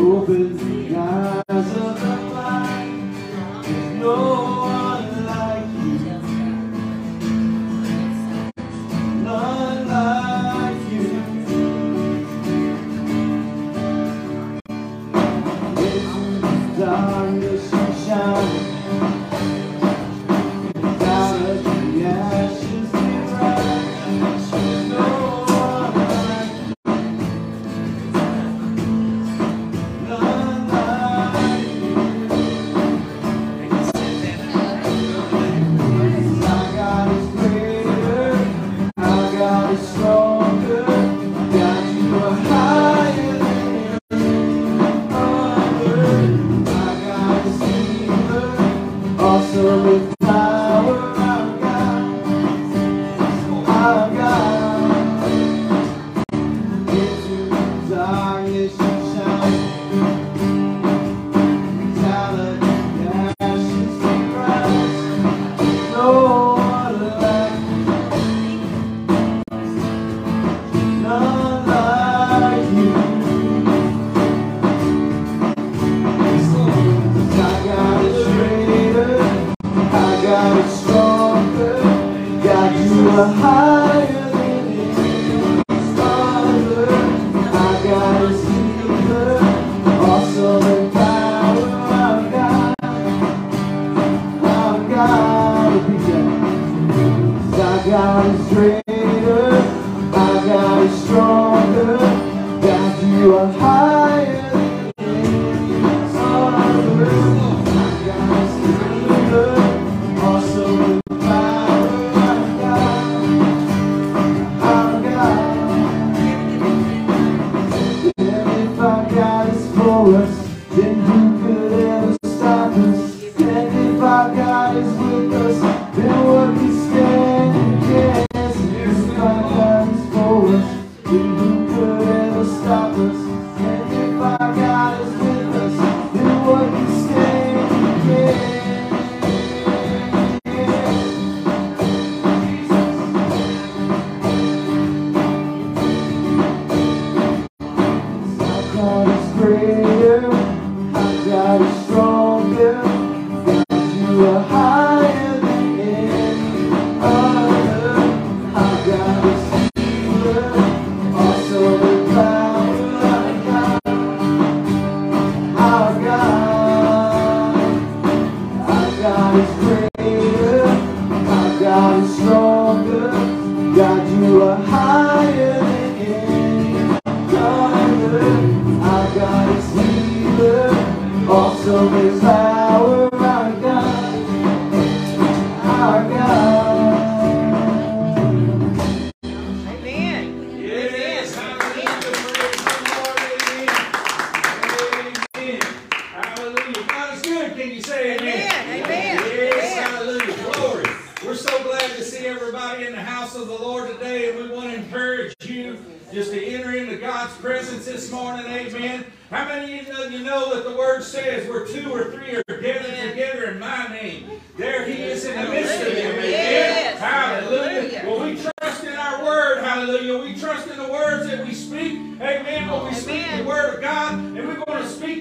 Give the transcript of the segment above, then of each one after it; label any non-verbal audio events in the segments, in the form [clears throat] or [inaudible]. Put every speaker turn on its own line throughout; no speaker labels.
opens the eyes of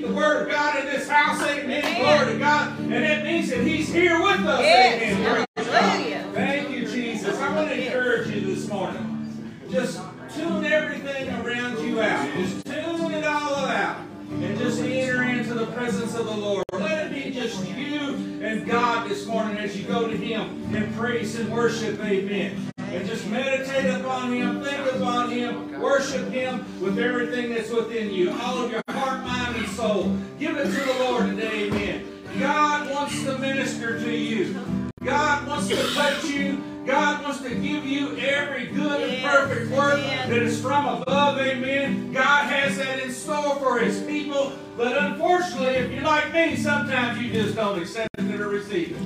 the
word of God in this house. Amen.
Amen.
Glory to God. And it means that he's here with us.
Yes.
Amen. Thank you, Jesus. I want to encourage you this morning. Just tune everything around you out. Just tune it all out. And just enter into the presence of the Lord. Let it be just you and God this morning as you go to him and praise and worship. Amen and just meditate upon Him, think upon Him, worship Him with everything that's within you, all of your to you. God wants to touch you. God wants to give you every good and perfect work that is from above. Amen. God has that in store for his people. But unfortunately, if you're like me, sometimes you just don't accept it or receive it.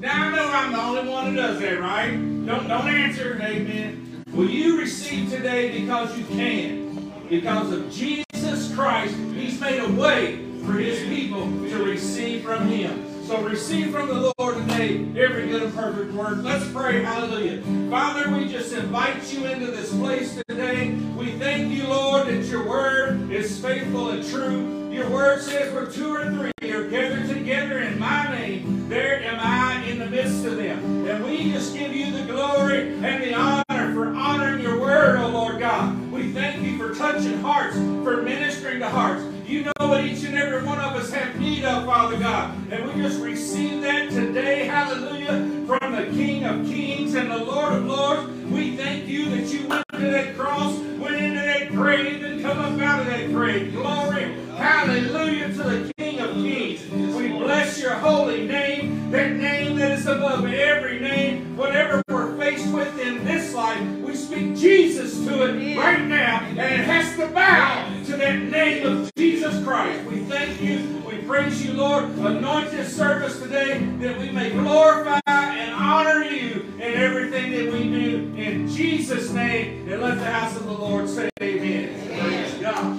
Now I know I'm the only one who does that, right? Don't, don't answer. Amen. Will you receive today because you can? Because of Jesus Christ, he's made a way for his people to receive from him. So receive from the Lord today every good and perfect word. Let's pray. Hallelujah. Father, we just invite you into this place today. We thank you, Lord, that your word is faithful and true. Your word says, where two or three are gathered together in my name, there am I in the midst of them. And we just give you the glory and the honor for honoring your word, O oh Lord God. We thank you for touching hearts, for ministering to hearts. You know what each and every one of us have need of, Father God. And we just receive that today, hallelujah, from the King of Kings and the Lord of Lords. We thank you that you went to that cross, went into that grave, and come up out of that grave. Glory, hallelujah to the King of Kings. We bless your holy name, that name that is above every name. Whatever we're faced with in this life, we speak Jesus to it right now, and it has to bow to that name of Jesus Christ. We thank you. We praise you, Lord. Anoint this service today that we may glorify and honor you in everything that we do. In Jesus' name, and let the house of the Lord say amen. Praise God.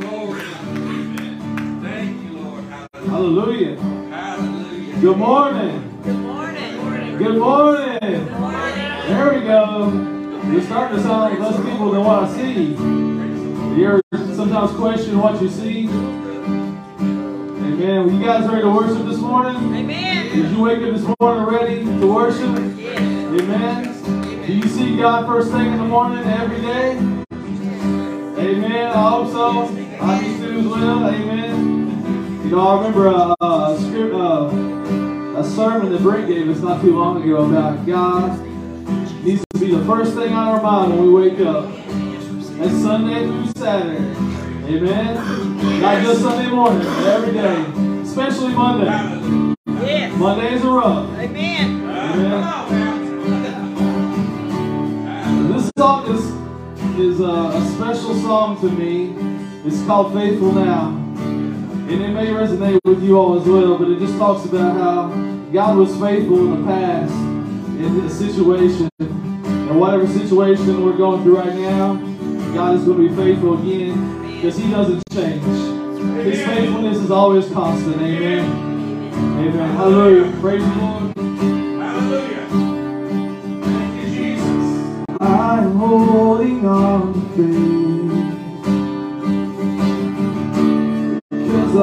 Glory. Amen. Thank you, Lord.
Hallelujah.
Hallelujah.
Good morning.
Good morning.
Good morning.
Good morning.
There we go. You're starting to sound like less people than what I see. You ever sometimes question what you see? Amen. Were you guys ready to worship this morning?
Amen.
Did you wake up this morning ready to worship?
Yes.
Amen. Do you see God first thing in the morning every day? Amen. I hope so. I do too as well. Amen. You know, I remember a, a script, uh, a sermon that Brent gave us not too long ago about God needs to be the first thing on our mind when we wake up. That's Sunday through Saturday. Amen. Not just Sunday morning, but every day, especially Monday.
Yes.
Mondays are rough.
Amen.
Now.
This song is is a, a special song to me. It's called Faithful Now. And it may resonate with you all as well, but it just talks about how God was faithful in the past in this situation. And whatever situation we're going through right now, God is going to be faithful again because He doesn't change. His faithfulness is always constant. Amen. Amen. Hallelujah. Praise the Lord.
Hallelujah. Thank you, Jesus.
I'm holding on to faith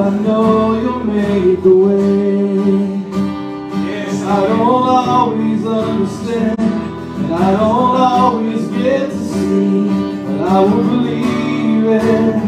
I know you'll make a way
Yes,
I don't always understand. And I don't always get to see. But I will believe it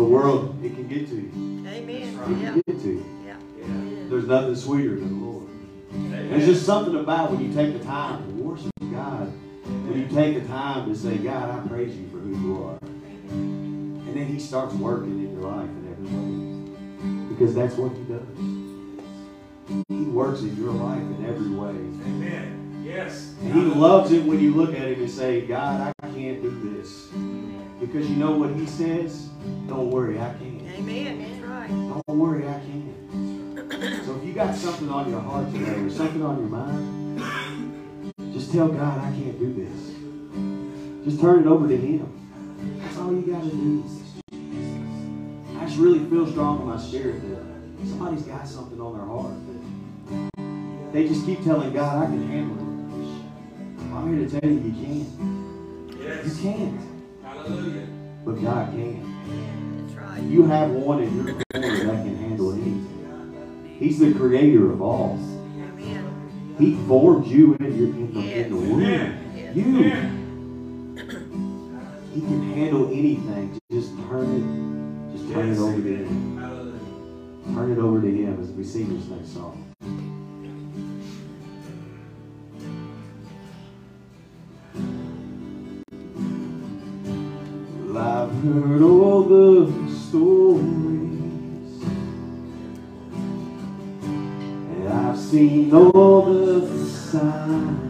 the world, it can get to you.
Amen.
It
Yeah.
can get to you.
Yeah.
There's nothing sweeter than the Lord. There's just something about when you take the time to worship God, when you take the time to say, God, I praise you for who you are. And then He starts working in your life in every way. Because that's what He does. He works in your life in every way.
Amen. Yes.
And He loves it when you look at Him and say, God, I can't do this. Because you know what He says? Don't worry, I can.
Amen. That's right.
Don't worry, I can. So if you got something on your heart today or something on your mind, just tell God, I can't do this. Just turn it over to Him. That's all you got to do. I just really feel strong in my spirit that somebody's got something on their heart that they just keep telling God, I can handle it. I'm here to tell you, you can't. You can't.
Hallelujah.
But God can.
That's right.
You have one in your corner that can handle anything. He's the creator of all.
Amen.
He formed you in, your, in, the, in the womb.
Yes.
You.
Amen.
He can handle anything. Just turn it. Just turn it over to him. Turn it over to him as we sing this next song. Heard all the stories,
and
I've seen all the signs.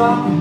One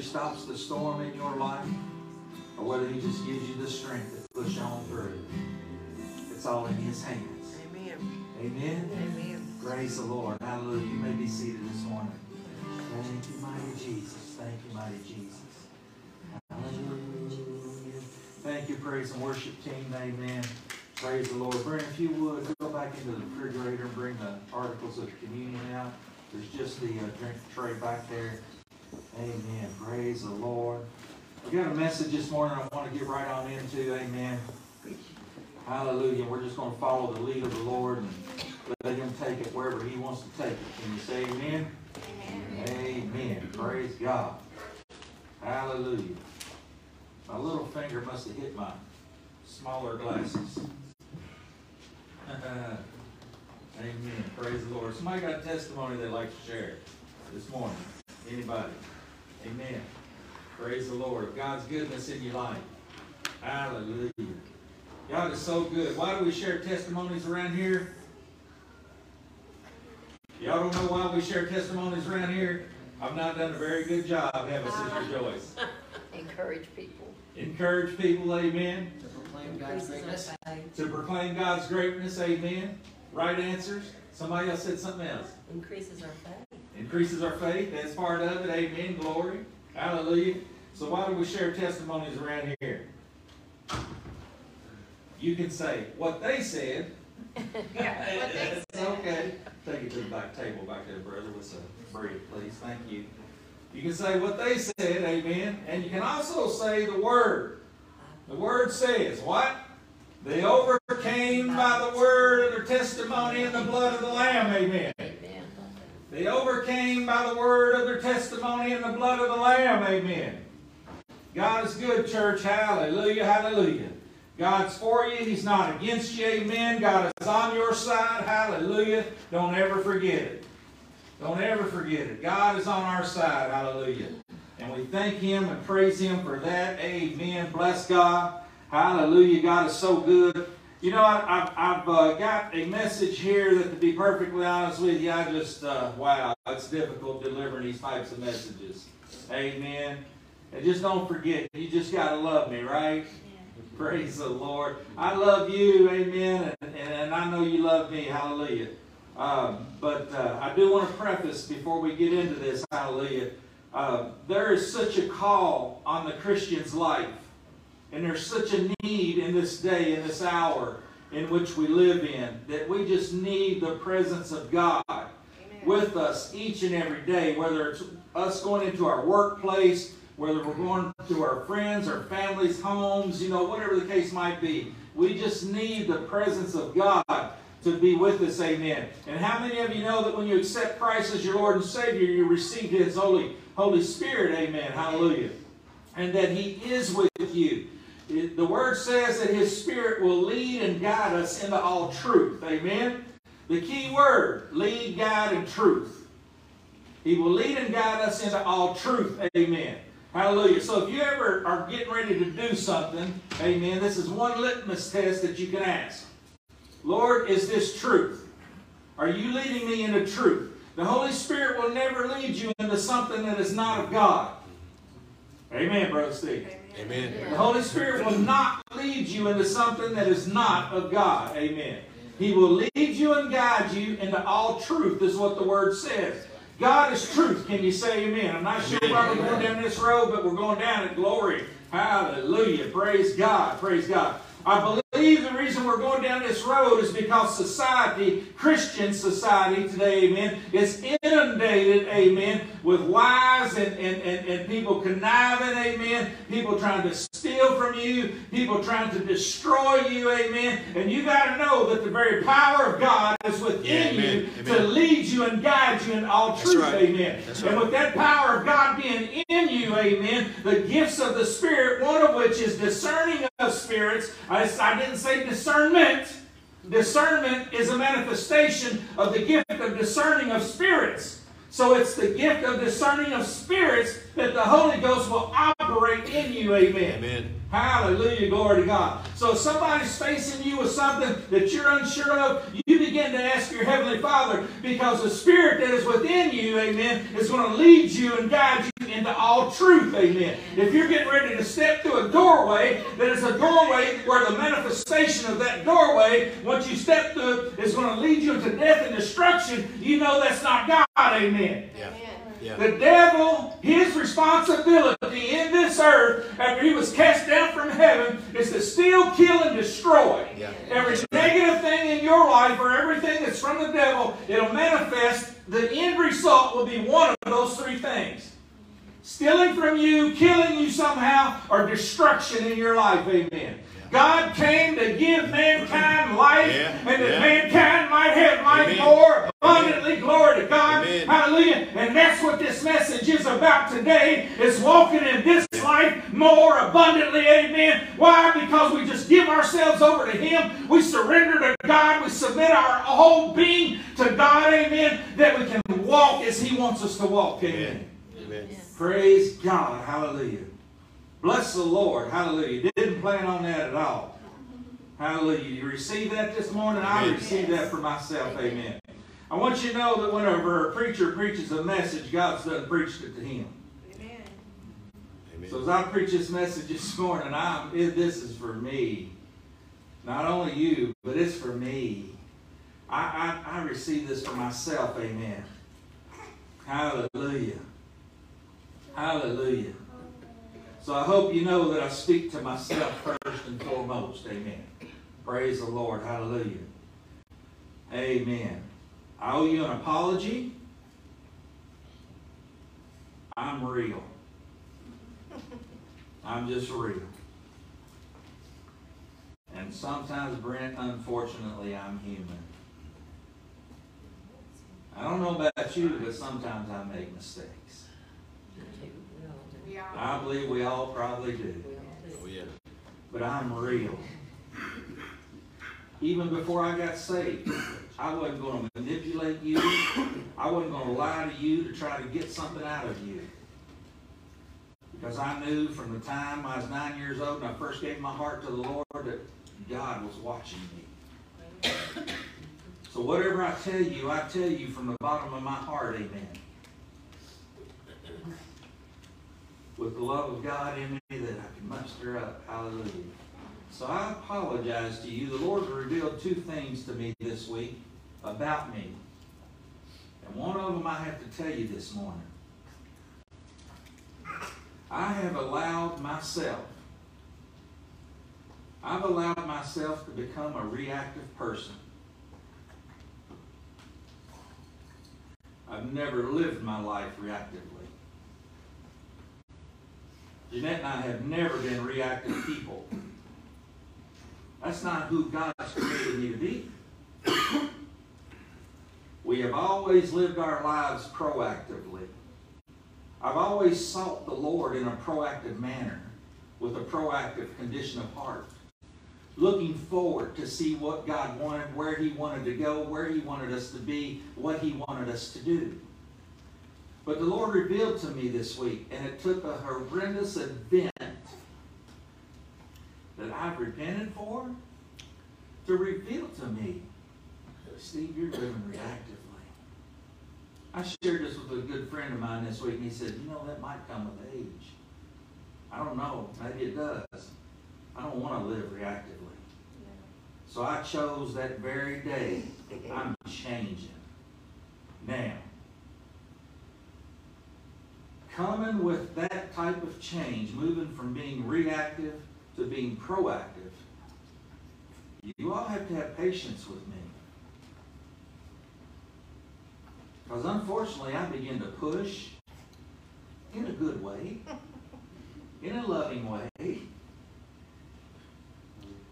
he
stops the storm in your life or whether he just gives you the strength to push on through, it's all in his hands.
Amen.
Amen.
Amen.
Praise the Lord. Hallelujah. You may be seated this morning. Thank you, mighty Jesus. Thank you, mighty Jesus. Hallelujah. Thank you, praise and worship team. Amen. Praise the Lord. Brent, if you would, go back into the refrigerator and bring the articles of communion out. There's just the uh, drink tray back there. Amen. Praise the Lord. We got a message this morning I want to get right on into. Amen. Hallelujah. We're just going to follow the lead of the Lord and let Him take it wherever He wants to take it. Can you say amen? Amen. Praise God. Hallelujah. My little finger must have hit my smaller glasses. [laughs] amen. Praise the Lord. Somebody got a testimony they'd like to share this morning? Anybody? Amen. Praise the Lord. God's goodness in your life. Hallelujah. God is so good. Why do we share testimonies around here? Y'all don't know why we share testimonies around here? I've not done a very good job, have I, Sister [laughs] Joyce?
Encourage people.
Encourage people, amen.
To proclaim God's greatness.
To proclaim God's greatness, amen. Right answers. Somebody else said something else.
Increases our faith.
Increases our faith. That's part of it. Amen. Glory. Hallelujah. So why do we share testimonies around here? You can say what they said. [laughs]
Yeah, what they
It's okay. Take it to the back table back there, brother, with some bread, please. Thank you. You can say what they said, amen. And you can also say the word. The word says what? They overcame by the word of their testimony and the blood of the Lamb, amen. They overcame by the word of their testimony and the blood of the Lamb. Amen. God is good, church. Hallelujah. Hallelujah. God's for you. He's not against you. Amen. God is on your side. Hallelujah. Don't ever forget it. Don't ever forget it. God is on our side. Hallelujah. And we thank Him and praise Him for that. Amen. Bless God. Hallelujah. God is so good. You know, I, I've, I've uh, got a message here that, to be perfectly honest with you, I just, uh, wow, it's difficult delivering these types of messages. Amen. And just don't forget, you just got to love me, right? Praise the Lord. I love you, amen, and, and I know you love me, hallelujah. Um, but uh, I do want to preface before we get into this, hallelujah. Uh, there is such a call on the Christian's life, and there's such a need in this day, in this hour in which we live in, that we just need the presence of God with us each and every day, whether it's us going into our workplace, whether we're going to our friends, our families' homes, you know, whatever the case might be. We just need the presence of God to be with us, amen. And how many of you know that when you accept Christ as your Lord and Savior, you receive His Holy, Holy Spirit, amen, hallelujah. And that He is with you. The Word says that His Spirit will lead and guide us into all truth, amen. The key word, lead, guide, and truth. He will lead and guide us into all truth. Amen. Hallelujah. So if you ever are getting ready to do something, amen, this is one litmus test that you can ask. Lord, is this truth? Are you leading me into truth? The Holy Spirit will never lead you into something that is not of God. Amen, Brother Steve.
Amen.
The Holy Spirit will not lead you into something that is not of God. Amen. He will lead you and guide you into all truth, is what the Word says. God is truth. Can you say amen? I'm not sure why we're going down this road, but we're going down in glory. Hallelujah. Praise God. Praise God. I believe the reason we're going down this road is because society, Christian society today, amen, is inundated, amen, with lies and, and, and, and people conniving, amen, people trying to steal from you, people trying to destroy you, amen. And you got to know that the very power of God is within
Yeah, amen.
you to lead you and guide you in all
That's
truth,
right.
amen.
That's
And with that power of God being in you, amen, the gifts of the Spirit, one of which is discerning of spirits. I, I didn't say discernment. Discernment is a manifestation of the gift of discerning of spirits. So it's the gift of discerning of spirits that the Holy Ghost will operate in you, amen.
Amen.
Hallelujah, glory to God. So if somebody's facing you with something that you're unsure of, you begin to ask your Heavenly Father because the Spirit that is within you, amen, is going to lead you and guide you into all truth, amen. If you're getting ready to step through a doorway, that is a doorway where the manifestation of that doorway, once you step through it, is going to lead you into death and destruction, you know that's not God, amen.
Yeah. Yeah.
The devil, his responsibility in this earth, after he was cast down from heaven, is to steal, kill, and destroy.
Yeah.
Every negative thing in your life or everything that's from the devil, it'll manifest. The end result will be one of those three things. Stealing from you, killing you somehow, or destruction in your life. Amen. God came to give mankind life
Yeah.
and that
Yeah.
mankind might have life
Amen.
more abundantly. Glory to God.
Amen.
Hallelujah. And that's what this message is about today, is walking in this life more abundantly. Amen. Why? Because we just give ourselves over to Him. We surrender to God. We submit our whole being to God. Amen. That we can walk as He wants us to walk. Amen.
Amen.
Praise God. Hallelujah. Bless the Lord. Hallelujah. Didn't plan on that at all. Hallelujah. You receive that this morning? I
Amen.
received that for myself. Amen. I want you to know that whenever a preacher preaches a message, God's done preached it to him.
Amen.
So as I preach this message this morning, I'm, this is for me. Not only you, but it's for me. I, I, I receive this for myself, amen. Hallelujah. Hallelujah. So I hope you know that I speak to myself first and foremost, amen. Praise the Lord, hallelujah. Amen. I owe you an apology. I'm real. I'm just real. And sometimes, Brent, unfortunately, I'm human. I don't know about you, but sometimes I make mistakes.
We all do.
I believe we all probably do.
We all do.
Oh, yeah.
But I'm real. Even before I got saved, I wasn't going to manipulate you. I wasn't going to lie to you to try to get something out of you. Because I knew from the time I was nine years old and I first gave my heart to the Lord that God was watching me. So whatever I tell you, I tell you from the bottom of my heart, amen. With the love of God in me that I can muster up. Hallelujah. So I apologize to you. The Lord revealed two things to me this week about me. And one of them I have to tell you this morning. I have allowed myself, I've allowed myself to become a reactive person. I've never lived my life reactively. Jeanette and I have never been reactive people. That's not who God's created me to be. We have always lived our lives proactively. I've always sought the Lord in a proactive manner, with a proactive condition of heart. Looking forward to see what God wanted, where He wanted to go, where He wanted us to be, what He wanted us to do. But the Lord revealed to me this week, and it took a horrendous event that I've repented for to reveal to me, Steve, you're living reactively. I shared this with a good friend of mine this week, and he said, You know, that might come with age. I don't know. Maybe it does. I don't want to live reactively. So I chose that very day, I'm changing. Now, coming with that type of change, moving from being reactive to being proactive, you all have to have patience with me. Because unfortunately, I begin to push in a good way, in a loving way.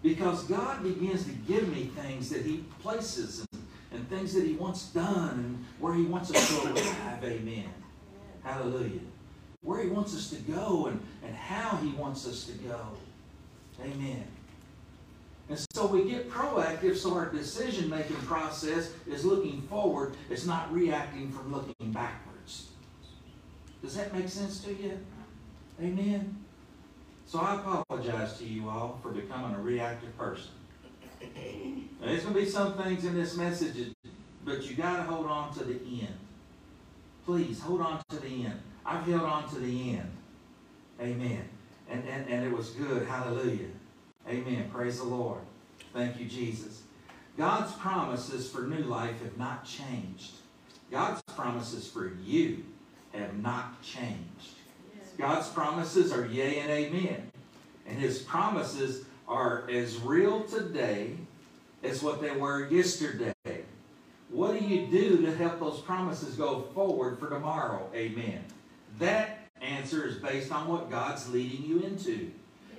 Because God begins to give me things that He places and, and things that He wants done and where He wants us to arrive. Amen. Hallelujah. Where He wants us to go and, and how He wants us to go. Amen. And so we get proactive so our decision making process is looking forward, it's not reacting from looking backwards. Does that make sense to you? Amen. So I apologize to you all for becoming a reactive person. There's going to be some things in this message, but you got to hold on to the end. Please hold on to the end. I've held on to the end. Amen. And, and, and it was good. Hallelujah. Amen. Praise the Lord. Thank you, Jesus. God's promises for new life have not changed. God's promises for you have not changed. God's promises are yea and amen. And his promises are as real today as what they were yesterday. What do you do to help those promises go forward for tomorrow? Amen. That answer is based on what God's leading you into.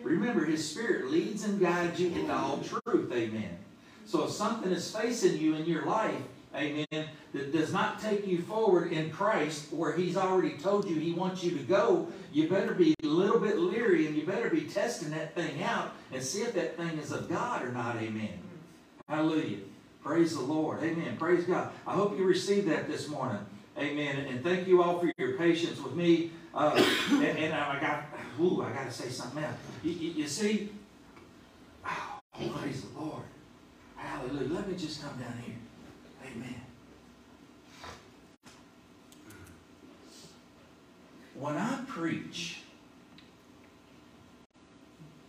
Remember, His Spirit leads and guides you into all truth. Amen. So if something is facing you in your life, amen, that does not take you forward in Christ where He's already told you He wants you to go, you better be a little bit leery and you better be testing that thing out and see if that thing is of God or not. Amen. Hallelujah. Praise the Lord. Amen. Praise God. I hope you received that this morning. Amen. And thank you all for your patience with me. Uh, [coughs] and, and I got, ooh, I got to say something else. You, you, you see, oh, praise the Lord. Hallelujah. Let me just come down here. Amen. When I preach,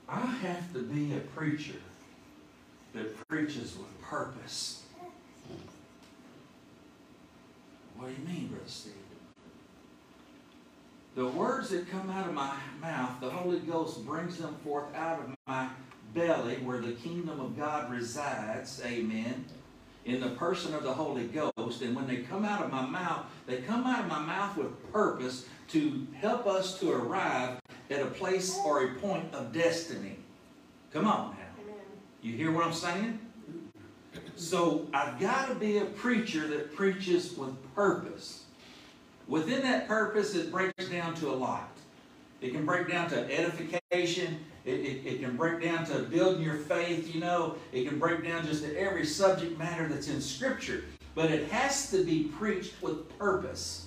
I have to be a preacher that preaches with purpose. What do you mean, Brother Steve? The words that come out of my mouth, the Holy Ghost brings them forth out of my belly where the kingdom of God resides. Amen. In the person of the Holy Ghost. And when they come out of my mouth, they come out of my mouth with purpose to help us to arrive at a place or a point of destiny. Come on now. You hear what I'm saying? So I've got to be a preacher that preaches with purpose. Within that purpose, it breaks down to a lot. It can break down to edification. It, it, it, can break down to building your faith, you know. It can break down just to every subject matter that's in Scripture. But it has to be preached with purpose.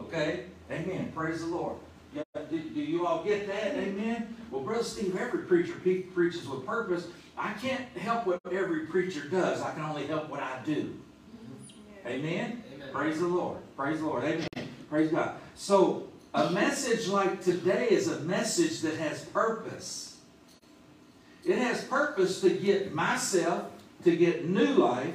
Okay? Amen. Praise the Lord. Yeah, do, do, you all get that? Amen? Well, Brother Steve, every preacher preaches with purpose. I can't help what every preacher does. I can only help what I do. Amen? Amen. Praise the Lord. Praise the Lord. Amen. Praise God. So, a message like today is a message that has purpose. It has purpose to get myself, to get new life,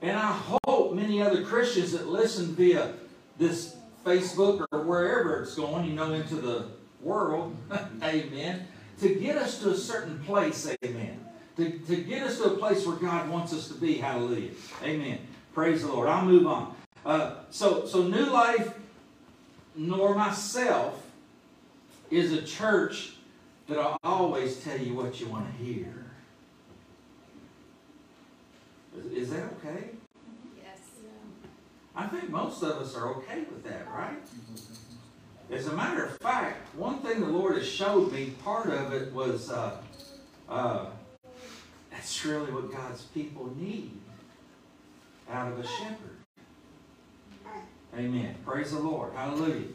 and I hope many other Christians that listen via this Facebook or wherever it's going, you know, into the world, [laughs] amen, to get us to a certain place, amen. To, to get us to a place where God wants us to be, hallelujah. Amen. Praise the Lord. I'll move on. Uh, so, so New Life, nor myself, is a church that I always tell you what you want to hear. Is, is that okay? Yes. I think most of us are okay with that, right? As a matter of fact, one thing the Lord has showed me, part of it was uh, uh, that's really what God's people need out of a shepherd. Amen. Praise the Lord. Hallelujah.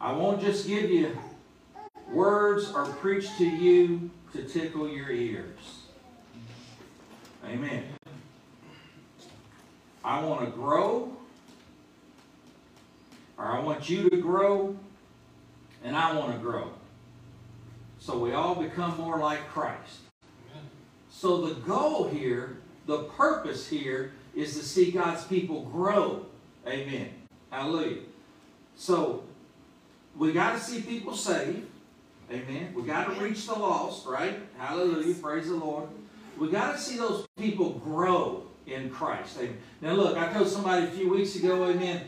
I won't just give you words or preach to you to tickle your ears. Amen. I want to grow or I want you to grow, and I want to grow. So we all become more like Christ. So the goal here, the purpose here, is to see God's people grow. Amen. Hallelujah. So we got to see people saved. Amen. We got to reach the lost, right? Hallelujah. Praise the Lord. We got to see those people grow in Christ. Amen. Now look, I told somebody a few weeks ago, amen,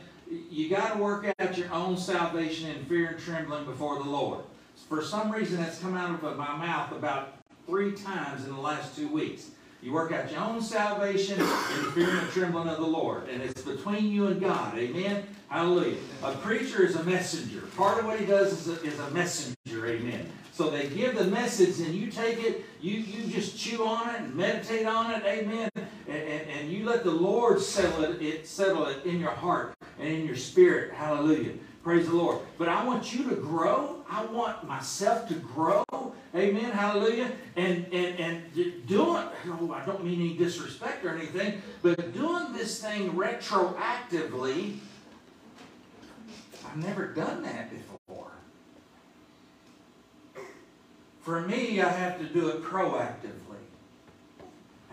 you got to work out your own salvation in fear and trembling before the Lord. For some reason, that's come out of my mouth about three times in the last two weeks. You work out your own salvation in the fear and trembling of the Lord. And it's between you and God. Amen? Hallelujah. A preacher is a messenger. Part of what he does is a, is a messenger. Amen. So they give the message and you take it, you, you just chew on it and meditate on it. Amen. And, and, and you let the Lord settle it, it, settle it in your heart and in your spirit. Hallelujah. Praise the Lord. But I want you to grow. I want myself to grow. Amen. Hallelujah. And and and doing oh, I don't mean any disrespect or anything, but doing this thing retroactively, I've never done that before. For me, I have to do it proactively.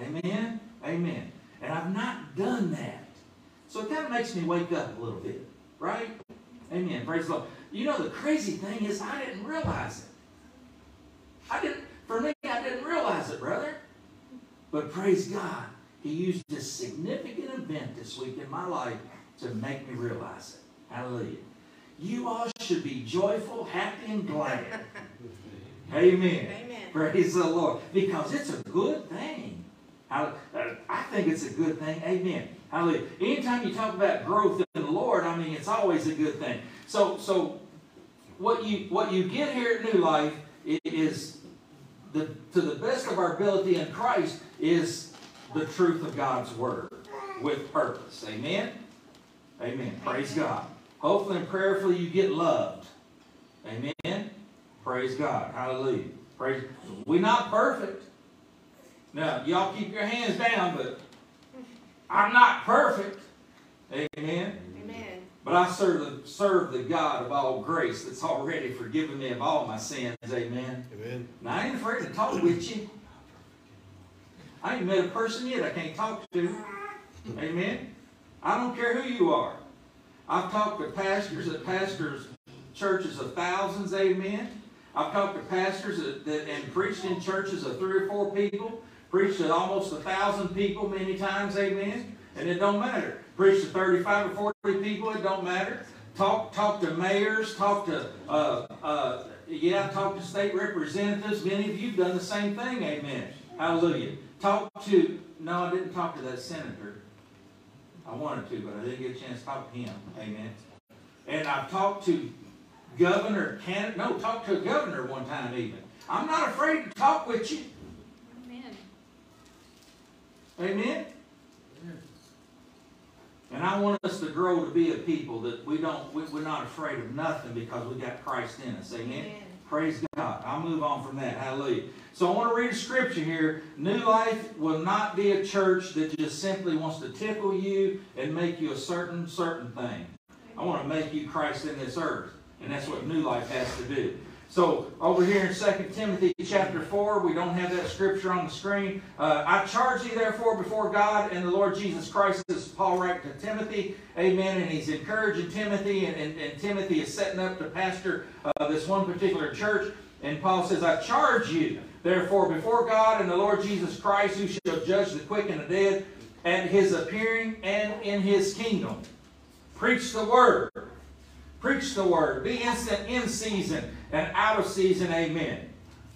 Amen. Amen. And I've not done that. So it kind of makes me wake up a little bit, right? Amen. Praise the Lord. You know, the crazy thing is I didn't realize it. I didn't, for me, I didn't realize it, brother. But praise God, He used this significant event this week in my life to make me realize it. Hallelujah. You all should be joyful, happy, and glad. [laughs] Amen. Amen. Praise the Lord. Because it's a good thing. I, uh, I think it's a good thing. Amen. Hallelujah. Anytime you talk about growth in the Lord, I mean, it's always a good thing. So, so what you what you get here at New Life is the to the best of our ability in Christ is the truth of God's word with purpose. Amen. Amen. Praise God. Hopefully and prayerfully you get loved. Amen. Praise God. Hallelujah. Praise. We're not perfect. Now, y'all keep your hands down, but I'm not perfect. Amen. Amen. But I serve the, serve the God of all grace that's already forgiven me of all my sins. Amen.
Amen.
Now, I ain't afraid to talk with you. I ain't met a person yet I can't talk to. Amen. I don't care who you are. I've talked to pastors at pastors' churches of thousands. Amen. I've talked to pastors that, that, and preached in churches of three or four people. Preached to almost a thousand people many times. Amen. And it don't matter. Preached to 35 or 40 people. It don't matter. Talk, talk to mayors. Talk to, uh, uh, yeah, talk to state representatives. Many of you have done the same thing. Amen. Hallelujah. Talk to, no, I didn't talk to that senator. I wanted to, but I didn't get a chance to talk to him. Amen. And I've talked to governor, candidate, no, talked to a governor one time even. I'm not afraid to talk with you.
Amen.
Amen. And I want us to grow to be a people that we don't, we, we're not afraid of nothing because we got Christ in us. Amen.
Amen.
Praise God. I'll move on from that. Hallelujah. So I want to read a scripture here. New Life will not be a church that just simply wants to tickle you and make you a certain, certain thing. I want to make you Christ in this earth. And that's what New Life has to do. So over here in 2 Timothy chapter 4, we don't have that scripture on the screen. Uh, I charge thee therefore before God and the Lord Jesus Christ, as Paul writes to Timothy. Amen. And he's encouraging Timothy, and, and, and Timothy is setting up to pastor uh, this one particular church. And Paul says, I charge you therefore before God and the Lord Jesus Christ, who shall judge the quick and the dead at his appearing and in his kingdom. Preach the word. Preach the word. Be instant in season and out of season. Amen.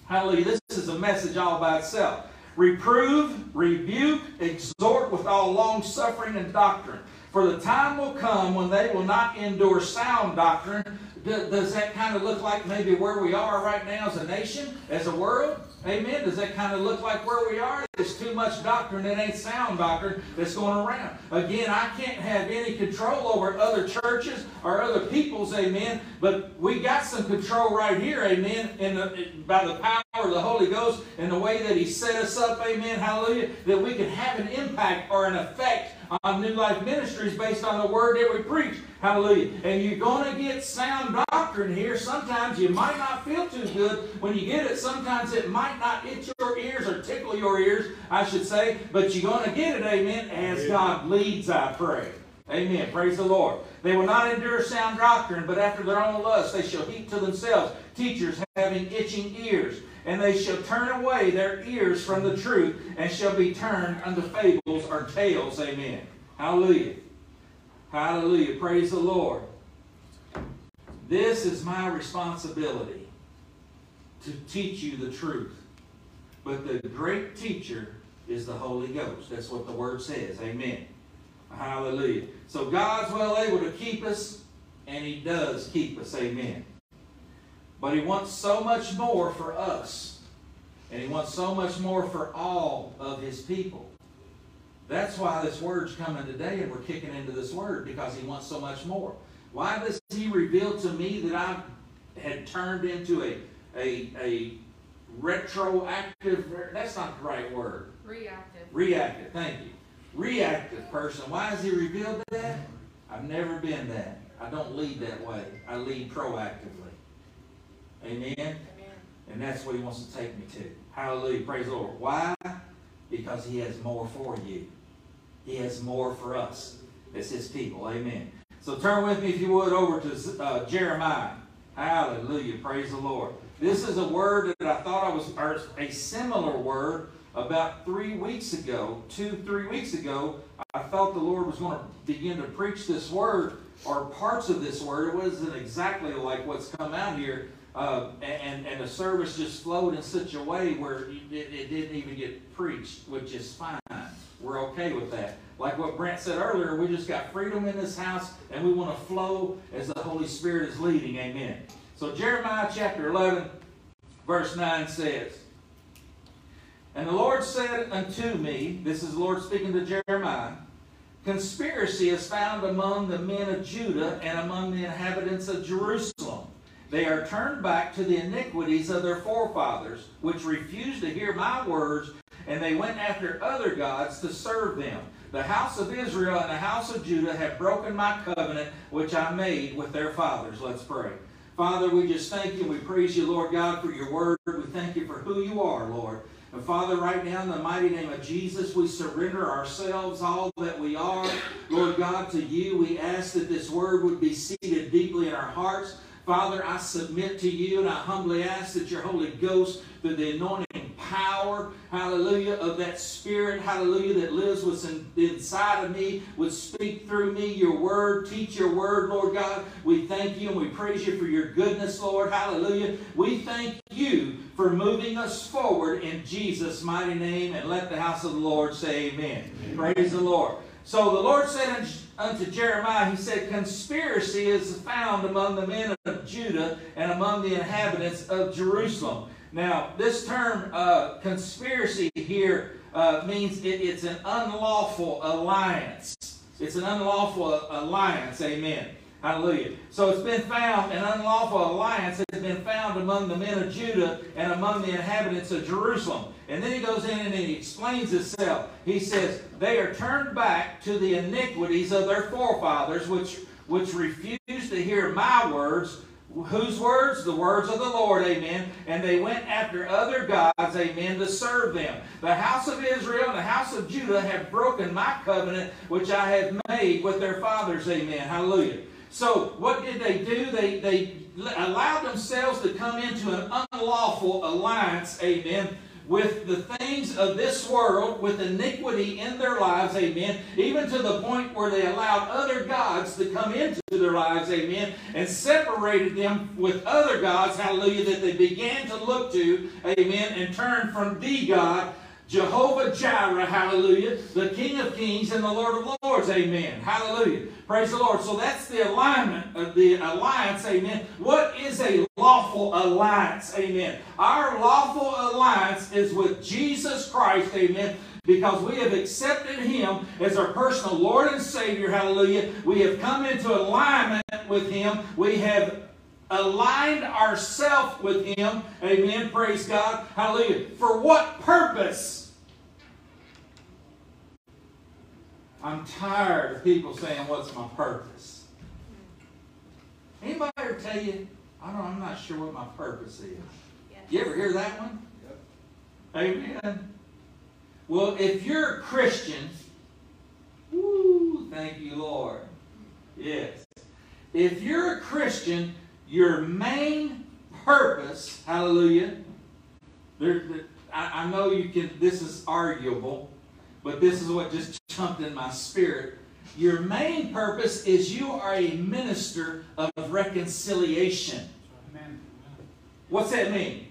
Hallelujah. This is a message all by itself. Reprove, rebuke, exhort with all long suffering and doctrine. For the time will come when they will not endure sound doctrine. Does that kind of look like maybe where we are right now as a nation, as a world? Amen. Does that kind of look like where we are? There's too much doctrine that ain't sound doctrine that's going around. Again, I can't have any control over other churches or other peoples, amen. But we got some control right here, amen, the, by the power of the Holy Ghost and the way that He set us up, amen, hallelujah, that we can have an impact or an effect on New Life Ministries based on the word that we preach. Hallelujah. And you're going to get sound doctrine here. Sometimes you might not feel too good when you get it. Sometimes it might not itch your ears or tickle your ears, I should say. But you're going to get it, amen, as God leads, I pray. Amen. Praise the Lord. They will not endure sound doctrine, but after their own lust they shall heap to themselves teachers having itching ears. And they shall turn away their ears from the truth and shall be turned unto fables or tales. Amen. Hallelujah. Hallelujah. Praise the Lord. This is my responsibility to teach you the truth. But the great teacher is the Holy Ghost. That's what the Word says. Amen. Hallelujah. So God's well able to keep us, and He does keep us. Amen. But He wants so much more for us, and He wants so much more for all of His people. That's why this word's coming today, and we're kicking into this word because He wants so much more. Why does He reveal to me that I had turned into a a a retroactive? That's not the right word.
Reactive.
Reactive. Thank you. Reactive person. Why has He revealed that? I've never been that. I don't lead that way. I lead proactively. Amen.
Amen.
And that's what He wants to take me to. Hallelujah. Praise the Lord. Why? Because He has more for you. He has more for us as His people. Amen. So turn with me, if you would, over to uh, Jeremiah. Hallelujah. Praise the Lord. This is a word that I thought I was, or a similar word about three weeks ago, two, three weeks ago. I felt the Lord was going to begin to preach this word or parts of this word. It wasn't exactly like what's come out here. Uh, and, and the service just flowed in such a way where it, it didn't even get preached, which is fine. We're okay with that. Like what Brent said earlier, we just got freedom in this house and we want to flow as the Holy Spirit is leading. Amen. So Jeremiah chapter 11, verse 9 says, And the Lord said unto me, this is the Lord speaking to Jeremiah, Conspiracy is found among the men of Judah and among the inhabitants of Jerusalem. They are turned back to the iniquities of their forefathers, which refused to hear my words, and they went after other gods to serve them. The house of Israel and the house of Judah have broken my covenant which I made with their fathers. Let's pray. Father, we just thank you we praise you, Lord God, for your word. We thank you for who you are, Lord. And Father, right now in the mighty name of Jesus, we surrender ourselves, all that we are, Lord God, to you. We ask that this word would be seated deeply in our hearts. Father, I submit to you and I humbly ask that your Holy Ghost, through the anointing power, hallelujah, of that Spirit, hallelujah, that lives within inside of me, would speak through me your word, teach your word, Lord God. We thank you and we praise you for your goodness, Lord, hallelujah. We thank you for moving us forward in Jesus' mighty name, and let the house of the Lord say amen. amen. Praise the Lord. So the Lord said unto Jeremiah, He said, Conspiracy is found among the men of Judah and among the inhabitants of Jerusalem. Now, this term uh, conspiracy here uh, means it, it's an unlawful alliance. It's an unlawful alliance, amen. Hallelujah. So it's been found, an unlawful alliance has been found among the men of Judah and among the inhabitants of Jerusalem. And then he goes in and he explains himself. He says, They are turned back to the iniquities of their forefathers, which, which refused to hear my words. Whose words? The words of the Lord, amen. And they went after other gods, amen, to serve them. The house of Israel and the house of Judah have broken my covenant, which I have made with their fathers, amen. Hallelujah. So what did they do? They, they allowed themselves to come into an unlawful alliance, amen, with the things of this world, with iniquity in their lives, amen, even to the point where they allowed other gods to come into their lives, amen, and separated them with other gods, hallelujah, that they began to look to, amen, and turn from the God Jehovah Jireh, hallelujah, the King of Kings and the Lord of Lords, amen. Hallelujah. Praise the Lord. So that's the alignment of the alliance, amen. What is a lawful alliance, amen? Our lawful alliance is with Jesus Christ, amen because we have accepted Him as our personal Lord and Savior. Hallelujah. We have come into alignment with Him. We have aligned ourselves with Him. Amen. Praise God. Hallelujah. For what purpose? I'm tired of people saying, What's my purpose? Anybody ever tell you, I don't I'm not sure what my purpose is? Yes. You ever hear that one? Yep. Amen. Well, if you're a Christian, woo, thank you, Lord. Yes. If you're a Christian, your main purpose, hallelujah, there, there, I, I know you can, this is arguable, but this is what just jumped in my spirit. Your main purpose is you are a minister of reconciliation. Amen. What's that mean?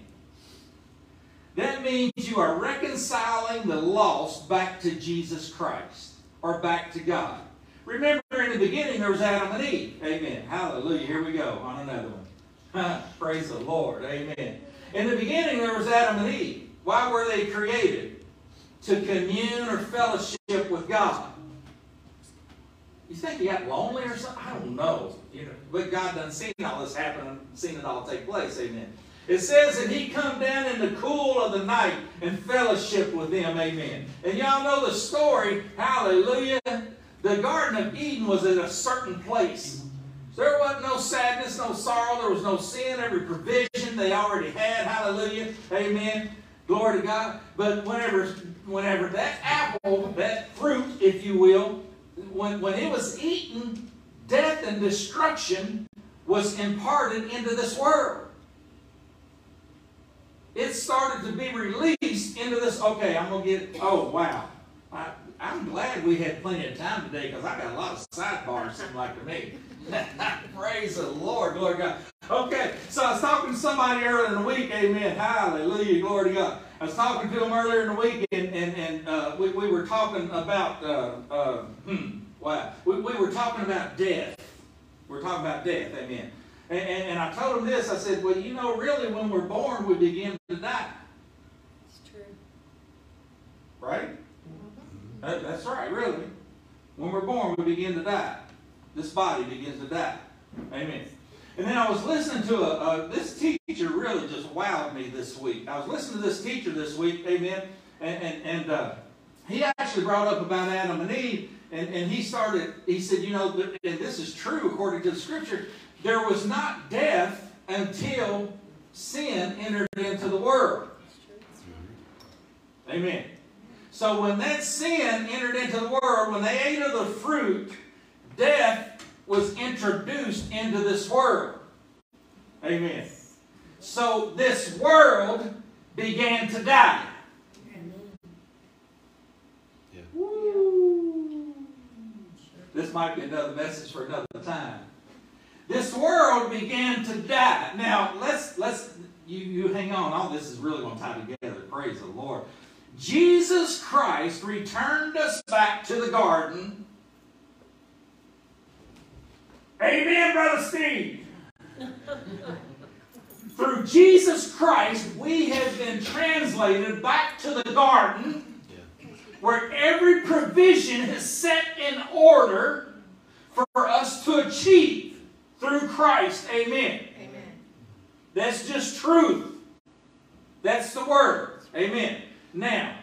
That means you are reconciling the lost back to Jesus Christ or back to God. Remember, in the beginning, there was Adam and Eve. Amen. Hallelujah. Here we go on another one. [laughs] Praise the Lord. Amen. In the beginning, there was Adam and Eve. Why were they created? To commune or fellowship with God. You think he got lonely or something? I don't know. You know, but God done seen all this happen seen it all take place. Amen. It says that he come down in the cool of the night and fellowship with them. Amen. And y'all know the story. Hallelujah. The Garden of Eden was in a certain place. There wasn't no sadness, no sorrow. There was no sin. Every provision they already had. Hallelujah. Amen. Glory to God. But whenever, whenever that apple, that fruit, if you will, when, when it was eaten, death and destruction was imparted into this world. It started to be released into this. Okay, I'm going to get, oh, wow. I, I'm glad we had plenty of time today because I got a lot of sidebars, seem like to me. [laughs] Praise the Lord, glory to God. Okay, so I was talking to somebody earlier in the week, amen, hallelujah, glory to God. I was talking to him earlier in the week, and, and, and uh, we, we were talking about, uh, uh, hmm, wow, we, we were talking about death. We're talking about death, amen. And, and, and I told him this, I said, well, you know, really, when we're born, we begin to die.
It's true.
Right? That, that's right, really. When we're born, we begin to die. This body begins to die. Amen. And then I was listening to a, this teacher really just wowed me this week. I was listening to this teacher this week, amen, and, and, and uh, he actually brought up about Adam and Eve, and, and he started, he said, you know, and this is true according to the scripture, there was not death until sin entered into the world. Amen. So when that sin entered into the world, when they ate of the fruit, death was introduced into this world. Amen. So this world began to die. This might be another message for another time. This world began to die. Now let's let's you, you hang on. All this is really going to tie together. Praise the Lord. Jesus Christ returned us back to the garden. Amen, Brother Steve. Through Jesus Christ, we have been translated back to the garden where every provision is set in order for us to achieve through Christ. Amen.
Amen.
That's just truth. That's the word. Amen. Now,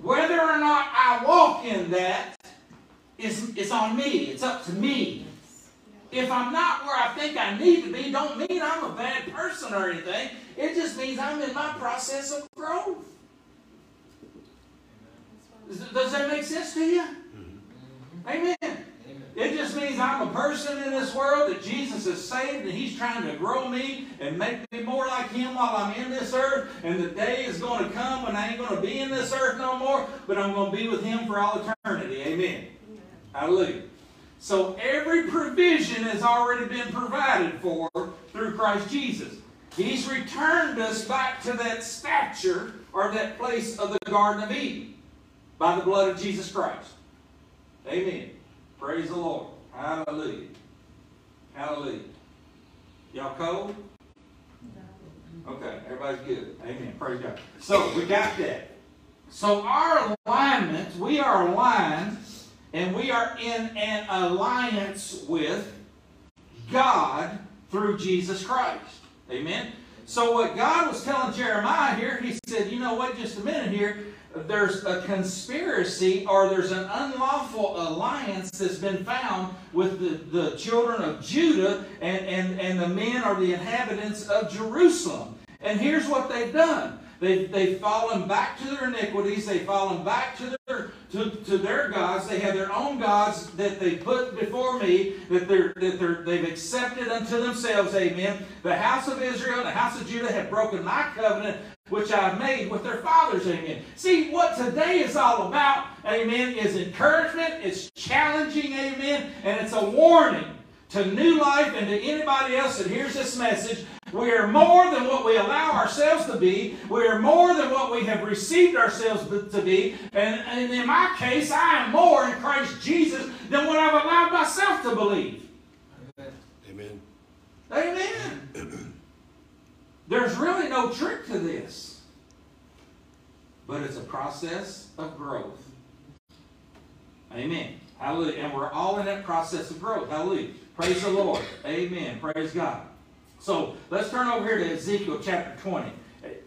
whether or not I walk in that is, is on me. It's up to me. If I'm not where I think I need to be, don't mean I'm a bad person or anything. It just means I'm in my process of growth. Does that make sense to you? Mm-hmm. Amen. It just means I'm a person in this world that Jesus has saved and He's trying to grow me and make me more like Him while I'm in this earth. And the day is going to come when I ain't going to be in this earth no more, but I'm going to be with Him for all eternity. Amen. Hallelujah. So every provision has already been provided for through Christ Jesus. He's returned us back to that stature or that place of the Garden of Eden by the blood of Jesus Christ. Amen. Praise the Lord. Hallelujah. Hallelujah. Y'all cold? Okay, everybody's good. Amen. Praise God. So we got that. So our alignment, we are aligned and we are in an alliance with God through Jesus Christ. Amen. So what God was telling Jeremiah here, he said, you know what, just a minute here, there's a conspiracy or there's an unlawful alliance that's been found with the, the children of Judah and, and, and the men or the inhabitants of Jerusalem. And here's what they've done. They've, they've fallen back to their iniquities. They've fallen back to their, to, to their gods. They have their own gods that they put before me, that, they're, that they're, they've accepted unto themselves. Amen. The house of Israel and the house of Judah have broken my covenant, which I've made with their fathers. Amen. See, what today is all about, amen, is encouragement. It's challenging, amen, and it's a warning to new life and to anybody else that hears this message we are more than what we allow ourselves to be. We are more than what we have received ourselves to be. And, and in my case, I am more in Christ Jesus than what I've allowed myself to believe.
Amen.
Amen. There's really no trick to this. But it's a process of growth. Amen. Hallelujah. And we're all in that process of growth. Hallelujah. Praise the Lord. Amen. Praise God. So let's turn over here to Ezekiel chapter 20.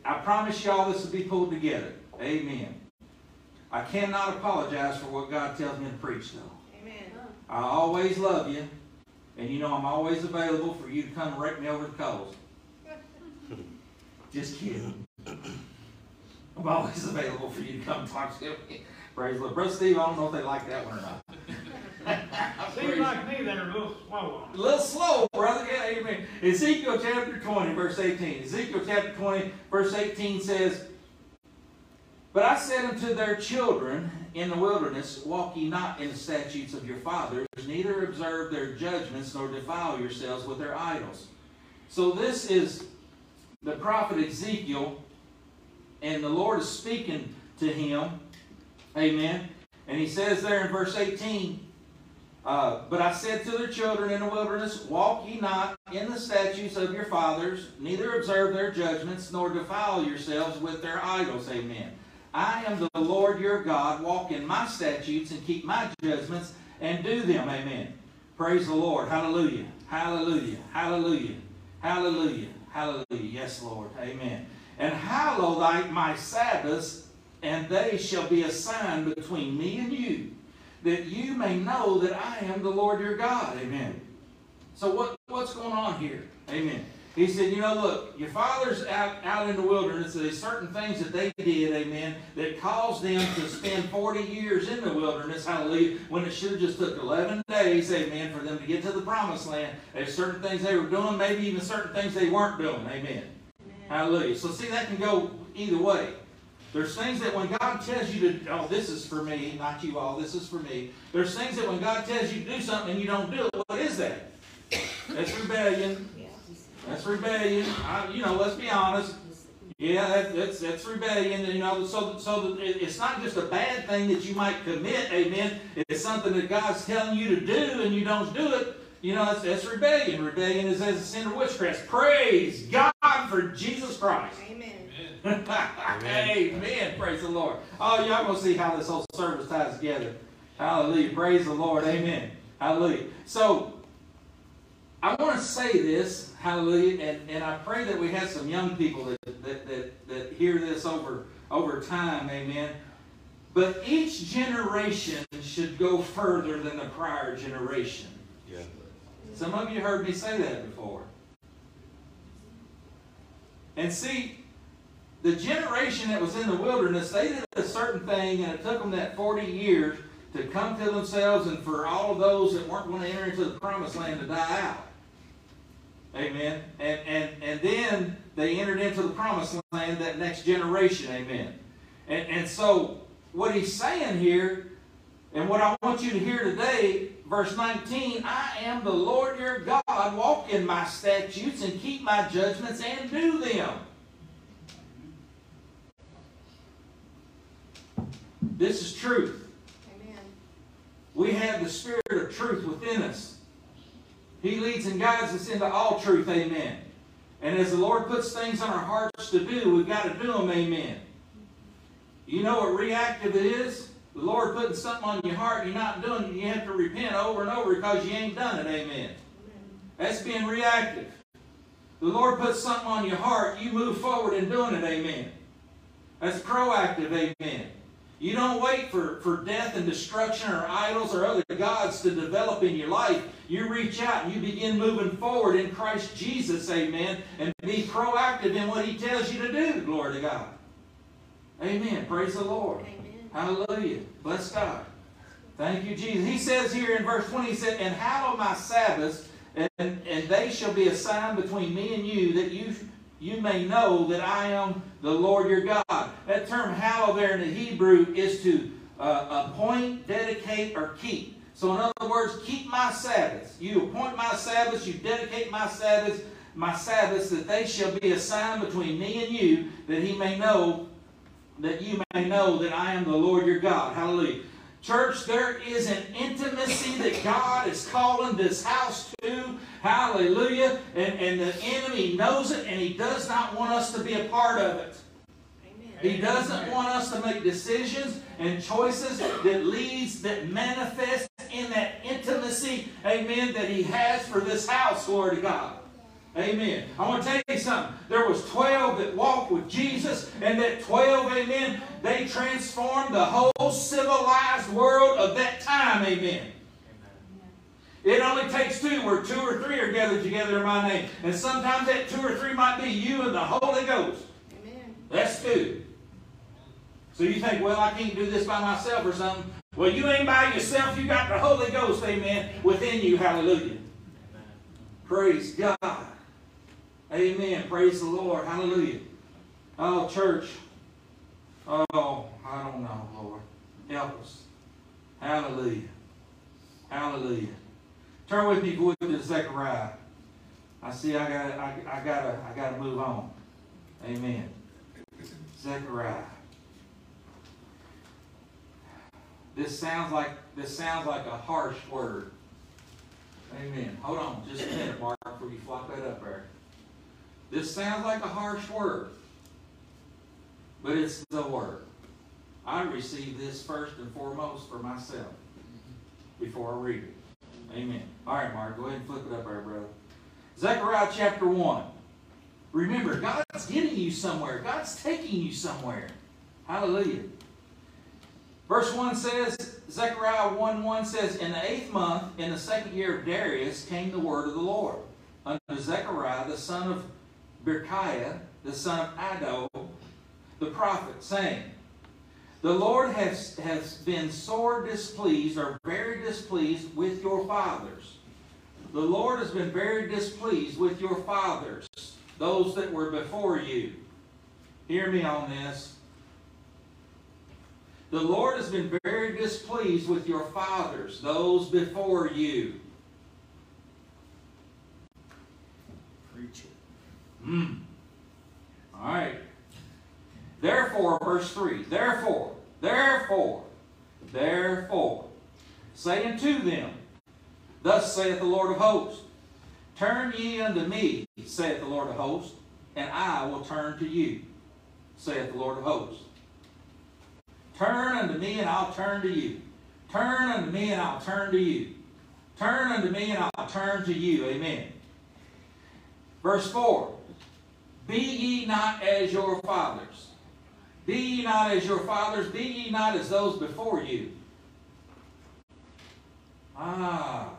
I promise y'all this will be pulled together. Amen. I cannot apologize for what God tells me to preach, though.
Amen.
I always love you, and you know I'm always available for you to come and rake me over the coals. Just kidding. I'm always available for you to come talk to me. Praise the Lord. Brother Steve, I don't know if they like that one or not.
Seems like me they're a little slow.
A little slow, brother. Yeah, amen. Ezekiel chapter 20, verse 18. Ezekiel chapter 20, verse 18 says, But I said unto their children in the wilderness, Walk ye not in the statutes of your fathers, neither observe their judgments, nor defile yourselves with their idols. So this is the prophet Ezekiel, and the Lord is speaking to him. Amen. And he says there in verse 18, uh, but I said to their children in the wilderness, Walk ye not in the statutes of your fathers, neither observe their judgments, nor defile yourselves with their idols. Amen. I am the Lord your God. Walk in my statutes and keep my judgments and do them. Amen. Praise the Lord. Hallelujah. Hallelujah. Hallelujah. Hallelujah. Hallelujah. Yes, Lord. Amen. And hallow thy my Sabbaths and they shall be a sign between me and you, that you may know that I am the Lord your God. Amen. So what, what's going on here? Amen. He said, you know, look, your fathers out, out in the wilderness, there's certain things that they did, amen, that caused them to spend 40 years in the wilderness, hallelujah, when it should have just took 11 days, amen, for them to get to the promised land. There's certain things they were doing, maybe even certain things they weren't doing, amen. amen. Hallelujah. So see, that can go either way. There's things that when God tells you to, oh, this is for me, not you all, this is for me. There's things that when God tells you to do something and you don't do it, what is that? That's rebellion. That's rebellion. I, you know, let's be honest. Yeah, that, that's that's rebellion. You know, so so it's not just a bad thing that you might commit. Amen. It's something that God's telling you to do, and you don't do it. You know, that's, that's rebellion. Rebellion is as a sin of witchcraft. Praise God for Jesus Christ.
Amen.
Amen. [laughs] Amen. Praise the Lord. Oh, y'all gonna see how this whole service ties together. Hallelujah. Praise the Lord. Amen. Hallelujah. So I want to say this, hallelujah, and, and I pray that we have some young people that, that, that, that hear this over, over time, amen. But each generation should go further than the prior generation.
Yeah.
Some of you heard me say that before. And see, the generation that was in the wilderness, they did a certain thing, and it took them that 40 years to come to themselves and for all of those that weren't going to enter into the promised land to die out. Amen. And, and, and then they entered into the promised land, that next generation. Amen. And, and so, what he's saying here, and what I want you to hear today, verse 19 I am the Lord your God. Walk in my statutes and keep my judgments and do them. This is truth.
Amen.
We have the spirit of truth within us. He leads and guides us into all truth. Amen. And as the Lord puts things on our hearts to do, we've got to do them. Amen. You know what reactive it is? The Lord putting something on your heart you're not doing it, you have to repent over and over because you ain't done it. Amen. That's being reactive. The Lord puts something on your heart, you move forward in doing it. Amen. That's proactive. Amen. You don't wait for, for death and destruction or idols or other gods to develop in your life. You reach out and you begin moving forward in Christ Jesus, amen, and be proactive in what He tells you to do. Glory to God. Amen. Praise the Lord.
Amen.
Hallelujah. Bless God. Thank you, Jesus. He says here in verse 20, he said, And hallow my Sabbaths, and, and they shall be a sign between me and you, that you you may know that I am the Lord your God. That term hallow there in the Hebrew is to uh, appoint, dedicate, or keep. So in other words, keep my Sabbaths. You appoint my Sabbaths, you dedicate my Sabbaths, my Sabbaths, that they shall be a sign between me and you, that he may know, that you may know that I am the Lord your God. Hallelujah. Church, there is an intimacy that God is calling this house to. Hallelujah. And, and the enemy knows it, and he does not want us to be a part of it.
Amen.
He doesn't want us to make decisions and choices that leads, that manifest in that intimacy, amen, that he has for this house, glory to God. Amen. I want to tell you something. There was 12 that walked with Jesus, and that 12, amen, they transformed the whole civilized world of that time, amen. It only takes two where two or three are gathered together in my name. And sometimes that two or three might be you and the Holy Ghost.
Amen.
That's two. So you think, well, I can't do this by myself or something. Well, you ain't by yourself. You got the Holy Ghost, amen, within you. Hallelujah. Praise God. Amen. Praise the Lord. Hallelujah. Oh, church. Oh, I don't know, Lord. Help us. Hallelujah. Hallelujah. Turn with me quick to Zechariah. I see I got I, I gotta I gotta move on. Amen. Zechariah. This sounds like this sounds like a harsh word. Amen. Hold on just a minute, Mark, before you flop that up there. This sounds like a harsh word, but it's the word. I receive this first and foremost for myself before I read it. Amen. All right, Mark, go ahead and flip it up there, brother. Zechariah chapter 1. Remember, God's getting you somewhere. God's taking you somewhere. Hallelujah. Verse 1 says, Zechariah 1 1 says, In the eighth month, in the second year of Darius, came the word of the Lord unto Zechariah, the son of Berechiah, the son of Addo, the prophet, saying, The Lord has, has been sore displeased, or very displeased, with your fathers. The Lord has been very displeased with your fathers, those that were before you. Hear me on this. The Lord has been very displeased with your fathers, those before you.
Preach it.
Mm. All right. Therefore, verse 3 Therefore, therefore, therefore, saying to them, Thus saith the Lord of hosts, Turn ye unto me, saith the Lord of hosts, and I will turn to you, saith the Lord of hosts. Turn unto me, and I'll turn to you. Turn unto me, and I'll turn to you. Turn unto me, and I'll turn to you. Amen. Verse 4 Be ye not as your fathers. Be ye not as your fathers. Be ye not as those before you. Ah.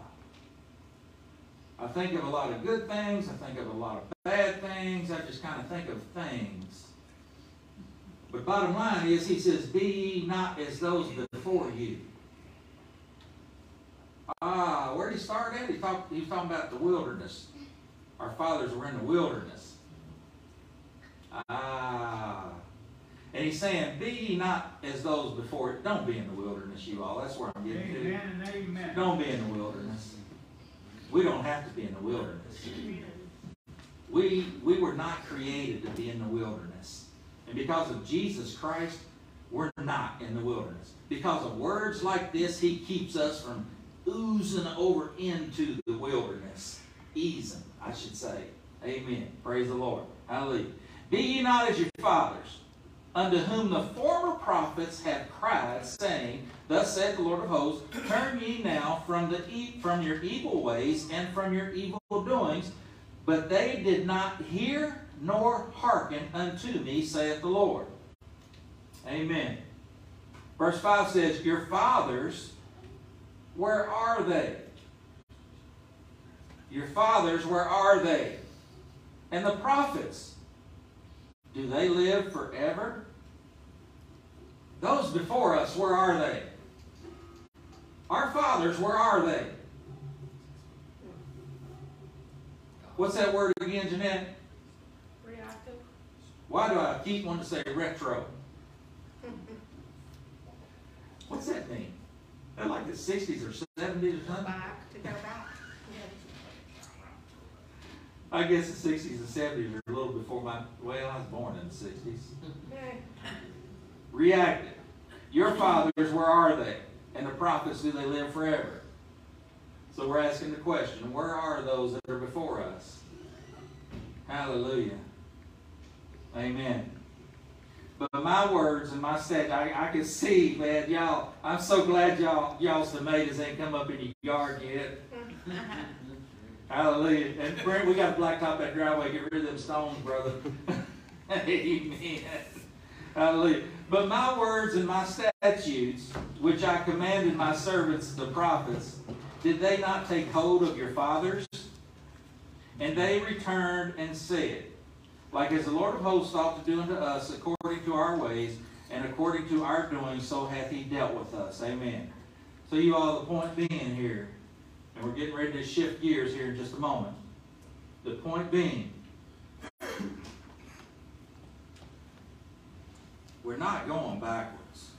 I think of a lot of good things. I think of a lot of bad things. I just kind of think of things. But bottom line is, he says, Be ye not as those before you. Ah, where did he start at? He, he was talking about the wilderness. Our fathers were in the wilderness. Ah. And he's saying, Be ye not as those before. It. Don't be in the wilderness, you all. That's where I'm getting to.
Amen and amen.
Don't be in the wilderness. We don't have to be in the wilderness. We, we were not created to be in the wilderness. And because of Jesus Christ, we're not in the wilderness. Because of words like this, he keeps us from oozing over into the wilderness. Easing, I should say. Amen. Praise the Lord. Hallelujah. Be ye not as your fathers, unto whom the former prophets have cried, saying, Thus saith the Lord of hosts, Turn ye now from, the e- from your evil ways and from your evil doings. But they did not hear nor hearken unto me, saith the Lord. Amen. Verse 5 says, Your fathers, where are they? Your fathers, where are they? And the prophets, do they live forever? Those before us, where are they? Our fathers, where are they? What's that word again, Jeanette?
Reactive.
Why do I keep wanting to say retro? What's that mean? They're like the 60s or 70s or something?
Back to go back.
I guess the 60s and 70s are a little before my, well, I was born in the 60s.
Yeah.
Reactive. Your fathers, where are they? And the prophets, do they live forever? So we're asking the question, where are those that are before us? Hallelujah. Amen. But my words and my stat, I, I can see, man, y'all, I'm so glad y'all, y'all's tomatoes ain't come up in your yard yet. [laughs] Hallelujah. And Brent, we got to blacktop that driveway, get rid of them stones, brother. [laughs] Amen. Hallelujah. But my words and my statutes, which I commanded my servants, the prophets, did they not take hold of your fathers? And they returned and said, Like as the Lord of hosts thought to do unto us, according to our ways, and according to our doing, so hath he dealt with us. Amen. So you all, the point being here, and we're getting ready to shift gears here in just a moment. The point being, we're not going backwards.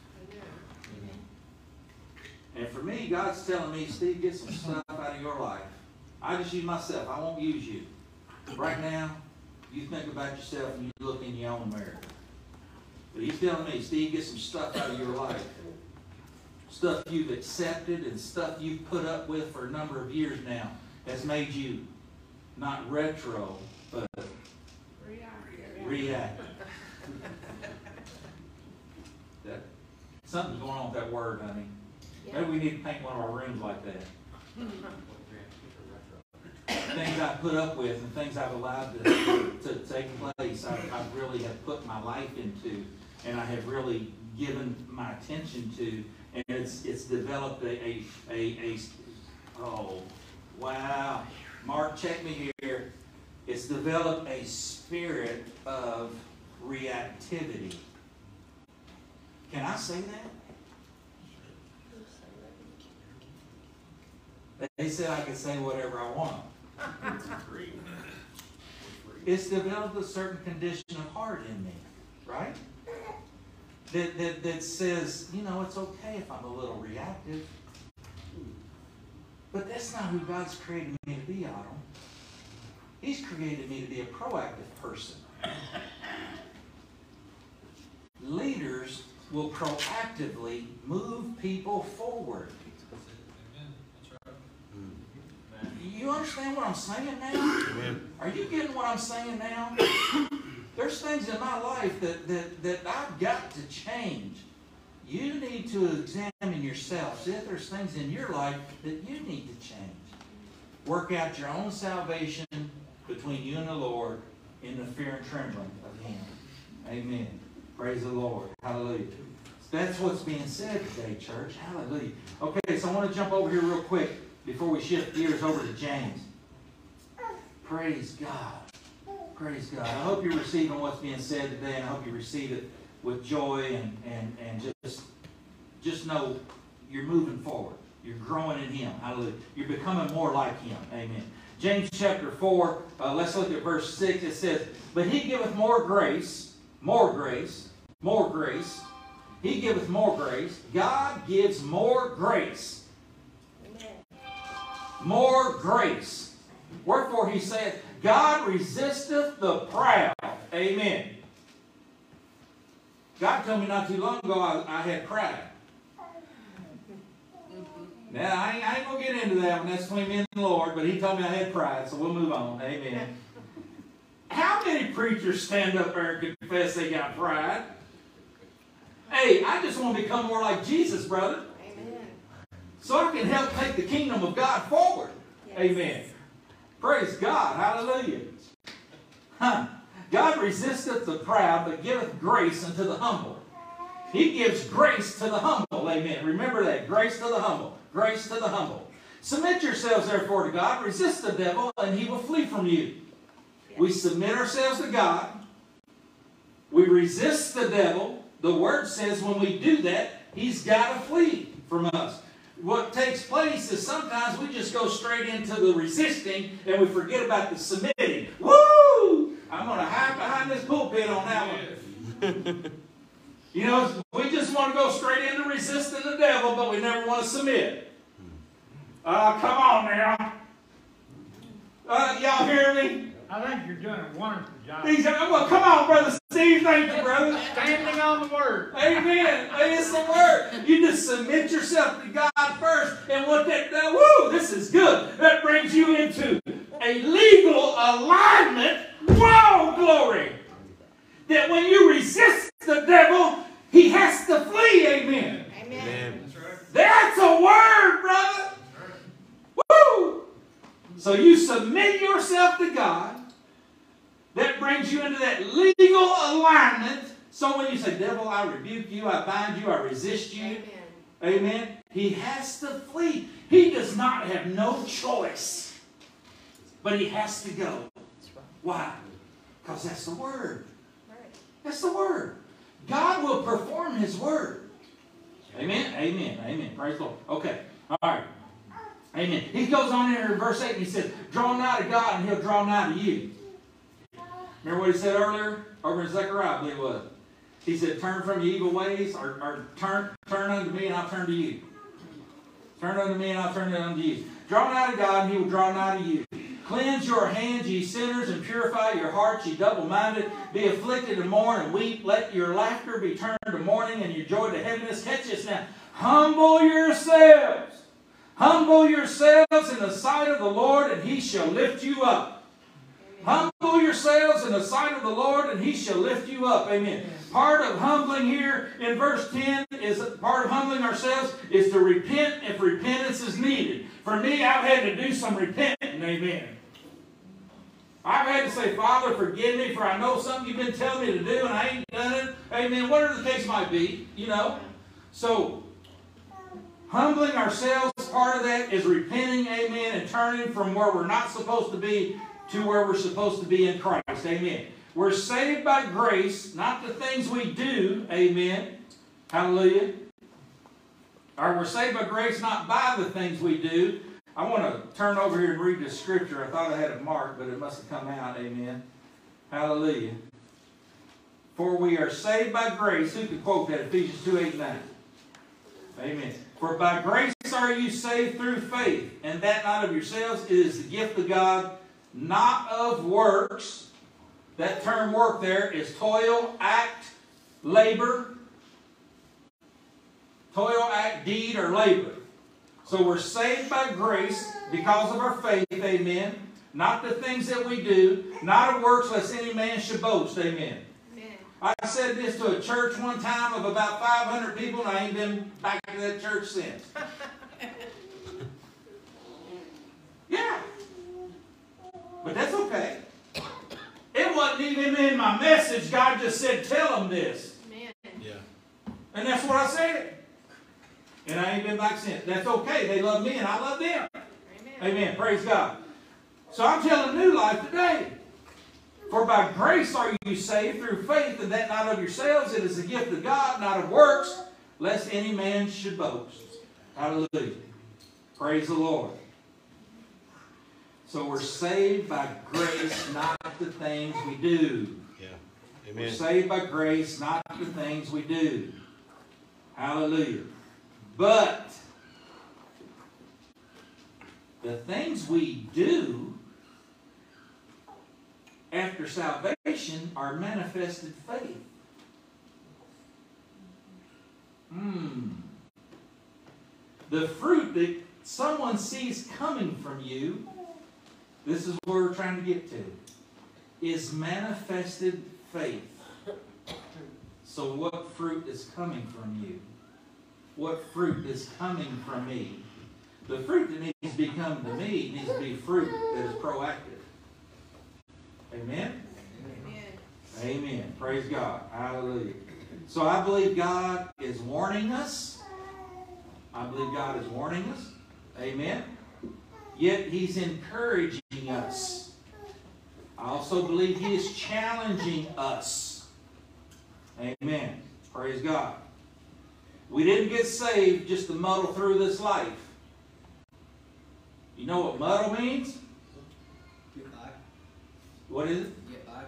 And for me, God's telling me, Steve, get some stuff out of your life. I just use myself. I won't use you. Right now, you think about yourself and you look in your own mirror. But he's telling me, Steve, get some stuff out of your life. Stuff you've accepted and stuff you've put up with for a number of years now has made you not retro, but
Reactive.
reactive. That, something's going on with that word, honey. Maybe we need to paint one of our rooms like that. things I've put up with and things I've allowed to, to take place, I, I really have put my life into. and I have really given my attention to, and it's it's developed a a a, a oh wow, Mark, check me here. It's developed a spirit of reactivity. Can I say that? They said I could say whatever I want. It's developed a certain condition of heart in me, right? That, that, that says, you know, it's okay if I'm a little reactive. But that's not who God's created me to be, Autumn. He's created me to be a proactive person. Leaders will proactively move people forward. You understand what I'm saying now? Are you getting what I'm saying now? There's things in my life that, that, that I've got to change. You need to examine yourself. See if there's things in your life that you need to change. Work out your own salvation between you and the Lord in the fear and trembling of Him. Amen. Praise the Lord. Hallelujah. That's what's being said today, church. Hallelujah. Okay, so I want to jump over here real quick before we shift gears over to James. Praise God. Praise God. I hope you're receiving what's being said today, and I hope you receive it with joy and, and, and just, just know you're moving forward. You're growing in Him. Hallelujah. You're becoming more like Him. Amen. James chapter 4, uh, let's look at verse 6. It says, But He giveth more grace, more grace, more grace. He giveth more grace. God gives more grace more grace. Wherefore he saith, God resisteth the proud. Amen. God told me not too long ago I, I had pride. Now, I ain't, I ain't going to get into that one. That's between me and the Lord, but he told me I had pride, so we'll move on. Amen. How many preachers stand up there and confess they got pride? Hey, I just want to become more like Jesus, brother Amen. so I can help take the kingdom of God forward. Yes. Amen. Praise God. Hallelujah. Huh. God resisteth the proud, but giveth grace unto the humble. He gives grace to the humble. Amen. Remember that. Grace to the humble. Grace to the humble. Submit yourselves, therefore, to God. Resist the devil, and he will flee from you. We submit ourselves to God. We resist the devil. The word says when we do that, he's got to flee from us what takes place is sometimes we just go straight into the resisting and we forget about the submitting. Woo! I'm going to hide behind this pulpit on that one. [laughs] you know, we just want to go straight into resisting the devil, but we never want to submit. Uh, come on now. Uh, y'all hear me?
I think you're doing a wonderful job.
He's, well, come on, Brother Steve. Thank you, brother.
Standing on the word.
Amen. It's the word. You just submit yourself to God first. And what that, that, woo, this is good. That brings you into a legal alignment. Whoa, glory. That when you resist the devil, he has to flee. Amen.
Amen.
That's a word, brother. So you submit yourself to God. That brings you into that legal alignment. So when you say, Devil, I rebuke you, I bind you, I resist you. Amen. Amen. He has to flee. He does not have no choice. But he has to go. Why? Because that's the word. That's the word. God will perform his word. Amen. Amen. Amen. Praise the Lord. Okay. All right. Amen. He goes on in verse 8 and he says, Draw nigh to God and he'll draw nigh to you. Remember what he said earlier? Over in Zechariah, I believe it was. He said, Turn from your evil ways, or, or turn, turn unto me, and I'll turn to you. Turn unto me, and I'll turn unto you. Draw nigh to God, and he will draw nigh to you. Cleanse your hands, ye sinners, and purify your hearts, ye double-minded. Be afflicted and mourn and weep. Let your laughter be turned to mourning, and your joy to heaviness. Catch this now. Humble yourselves. Humble yourselves in the sight of the Lord, and he shall lift you up. Humble yourselves in the sight of the Lord, and he shall lift you up. Amen. Part of humbling here in verse 10 is part of humbling ourselves is to repent if repentance is needed. For me, I've had to do some repenting. Amen. I've had to say, Father, forgive me for I know something you've been telling me to do and I ain't done it. Amen. Whatever the case might be, you know. So, humbling ourselves, part of that is repenting, amen, and turning from where we're not supposed to be to where we're supposed to be in Christ. Amen. We're saved by grace, not the things we do. Amen. Hallelujah. Or we're saved by grace, not by the things we do. I want to turn over here and read the scripture. I thought I had it marked, but it must have come out. Amen. Hallelujah. For we are saved by grace. Who could quote that? Ephesians 2 8 9. Amen. For by grace are you saved through faith, and that not of yourselves. It is the gift of God, not of works. That term work there is toil, act, labor. Toil, act, deed, or labor. So we're saved by grace because of our faith, amen. Not the things that we do, not of works lest any man should boast, amen.
Amen.
I said this to a church one time of about 500 people, and I ain't been back to that church since. Yeah. But that's okay. It wasn't even in my message. God just said, tell them this.
Amen.
Yeah.
And that's what I said. And I ain't been back since. That's okay. They love me and I love them.
Amen.
Amen. Praise God. So I'm telling new life today. For by grace are you saved through faith, and that not of yourselves. It is a gift of God, not of works, lest any man should boast. Hallelujah. Praise the Lord. So we're saved by grace, not the things we do.
Yeah. Amen.
We're saved by grace, not the things we do. Hallelujah. But the things we do after salvation are manifested faith. Hmm. The fruit that someone sees coming from you, this is where we're trying to get to, is manifested faith. So, what fruit is coming from you? What fruit is coming from me? The fruit that needs to be coming to me needs to be fruit that is proactive. Amen?
Amen.
Amen. Praise God. Hallelujah. So I believe God is warning us. I believe God is warning us. Amen. Yet He's encouraging us. I also believe He is challenging us. Amen. Praise God. We didn't get saved just to muddle through this life. You know what muddle means?
Get by.
What is it?
Get by.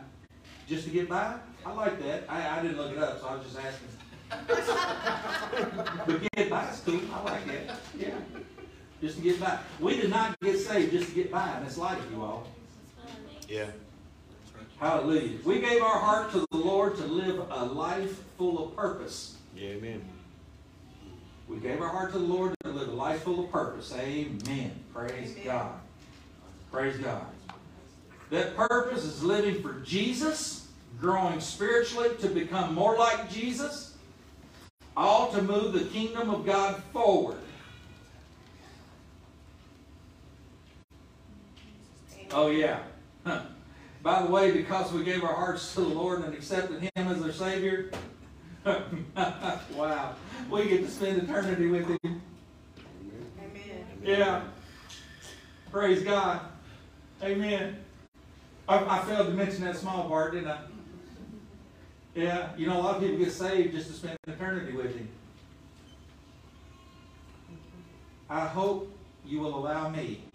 Just to get by? I like that. I, I didn't look it up, so I was just asking. [laughs] but get by is cool. I like that. Yeah. Just to get by. We did not get saved just to get by in this life, you all.
Yeah.
Hallelujah. We gave our heart to the Lord to live a life full of purpose.
Yeah. Amen.
We gave our heart to the Lord to live a life full of purpose. Amen. Praise
Amen.
God. Praise God. That purpose is living for Jesus, growing spiritually to become more like Jesus, all to move the kingdom of God forward. Oh, yeah. Huh. [laughs] By the way, because we gave our hearts to the Lord and accepted Him as our Savior, [laughs] wow, we get to spend eternity with Him.
Amen.
Yeah. Praise God. Amen. I, I failed to mention that small part, didn't I? Yeah. You know, a lot of people get saved just to spend eternity with Him. I hope you will allow me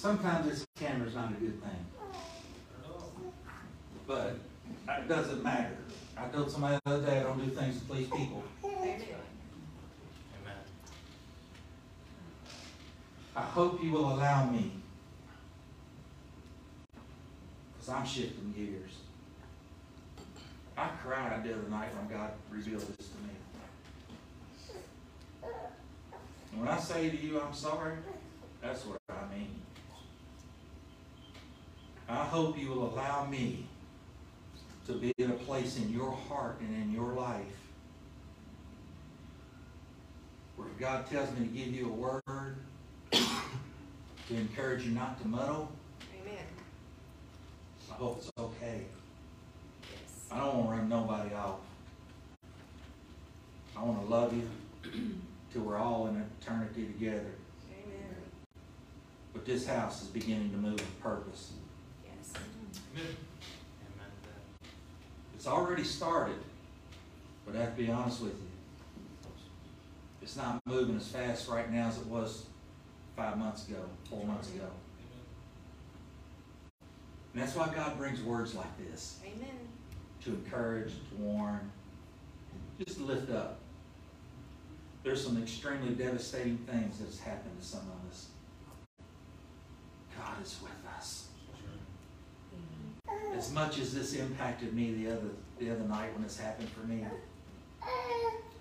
Sometimes this camera's not a good thing. But it doesn't matter. I told somebody the other day I don't do things to please people.
Amen.
I hope you will allow me. Because I'm shifting gears. I cried the other night when God revealed this to me. And when I say to you, I'm sorry, that's what I mean. I hope you will allow me to be in a place in your heart and in your life where God tells me to give you a word, to encourage you not to muddle.
Amen.
I hope it's okay.
Yes.
I don't want to run nobody off. I want to love you till we're all in eternity together.
Amen.
But this house is beginning to move with purpose.
Amen. Amen.
It's already started, but I have to be honest with you. It's not moving as fast right now as it was five months ago, four months ago. And that's why God brings words like this
Amen.
to encourage, to warn, just to lift up. There's some extremely devastating things that's happened to some of us. God is with us. As much as this impacted me the other the other night when this happened for me,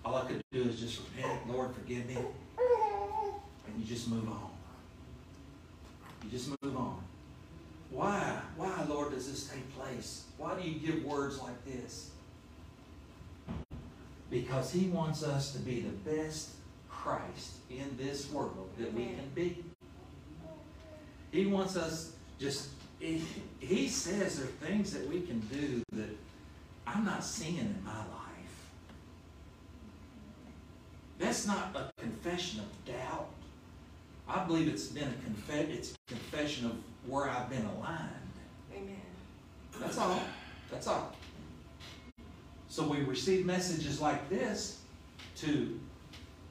all I could do is just repent, Lord, forgive me, and you just move on. You just move on. Why? Why, Lord, does this take place? Why do you give words like this? Because He wants us to be the best Christ in this world that we can be. He wants us just, he, he says there are things that we can do that I'm not seeing in my life. That's not a confession of doubt. I believe it's been a confe- it's a confession of where I've been aligned.
Amen.
That's all. That's all. So we receive messages like this to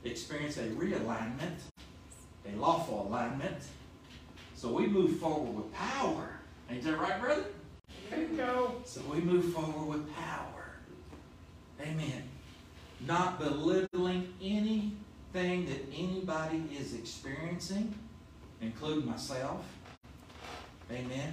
experience a realignment, a lawful alignment. So we move forward with power. Ain't that right, brother?
Bingo.
So we move forward with power. Amen. Not belittling anything that anybody is experiencing, including myself. Amen.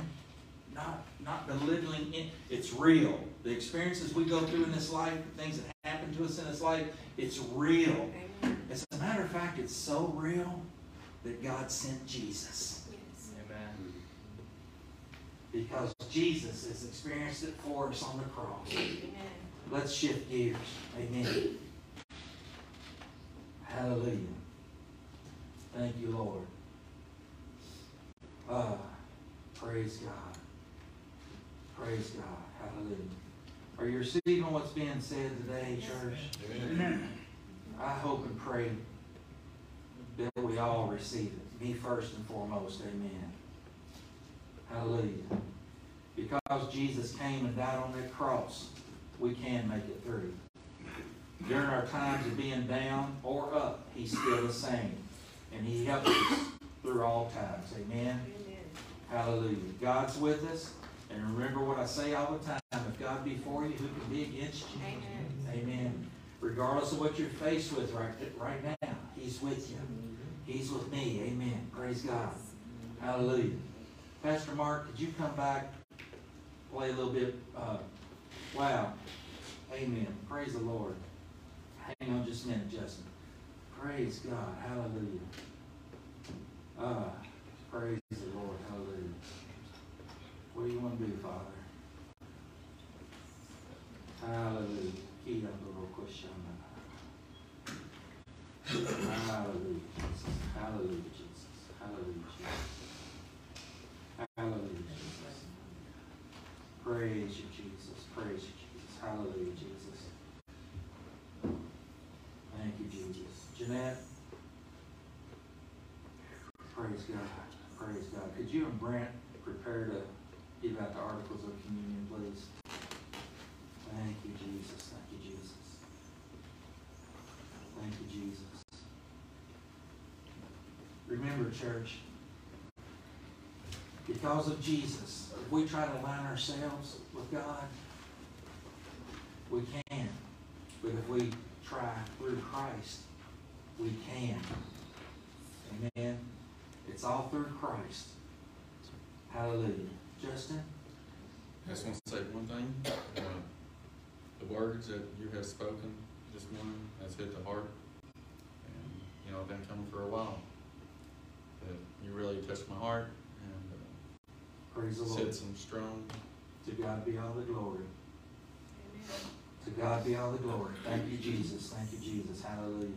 Not not belittling it. It's real. The experiences we go through in this life, the things that happen to us in this life, it's real.
Amen.
As a matter of fact, it's so real that God sent Jesus.
Yes.
Amen.
Because Jesus has experienced it for us on the cross.
Amen.
Let's shift gears. Amen. Hallelujah. Thank you, Lord. Ah, praise God. Praise God. Hallelujah. Are you receiving what's being said today, church?
Amen.
I hope and pray that we all receive it. Me first and foremost. Amen. Hallelujah. Because Jesus came and died on that cross, we can make it through. During our times of being down or up, He's still the same. And He helps us through all times. Amen.
Amen.
Hallelujah. God's with us. And remember what I say all the time. If God be for you, who can be against you?
Amen.
Amen. Regardless of what you're faced with right, right now, He's with you. He's with me. Amen. Praise God. Hallelujah. Pastor Mark, could you come back, play a little bit? Uh, wow. Amen. Praise the Lord. Hang on just a minute, Justin. Praise God. Hallelujah. Ah, praise the Lord. Hallelujah. What do you want to do, Father? Hallelujah. Hallelujah. Hallelujah, Jesus. Hallelujah, Jesus. Praise you, Jesus. Praise you, Jesus. Hallelujah, Jesus. Thank you, Jesus. Jeanette. Praise God. Praise God. Could you and Brent prepare to give out the articles of communion, please? Thank you, Jesus. Thank you, Jesus. Thank you, Jesus. Remember, church, because of Jesus, if we try to align ourselves with God, we can. But if we try through Christ, we can. Amen. It's all through Christ. Hallelujah. Justin?
I just want to say one thing. Uh, the words that you have spoken this morning has hit the heart. And, you know, I've been coming for a while. But you really touched my heart and
Praise the
uh,
Lord.
said some strong,
To God be all the glory.
Amen.
To God be all the glory. Thank you, Jesus. Thank you, Jesus. Hallelujah.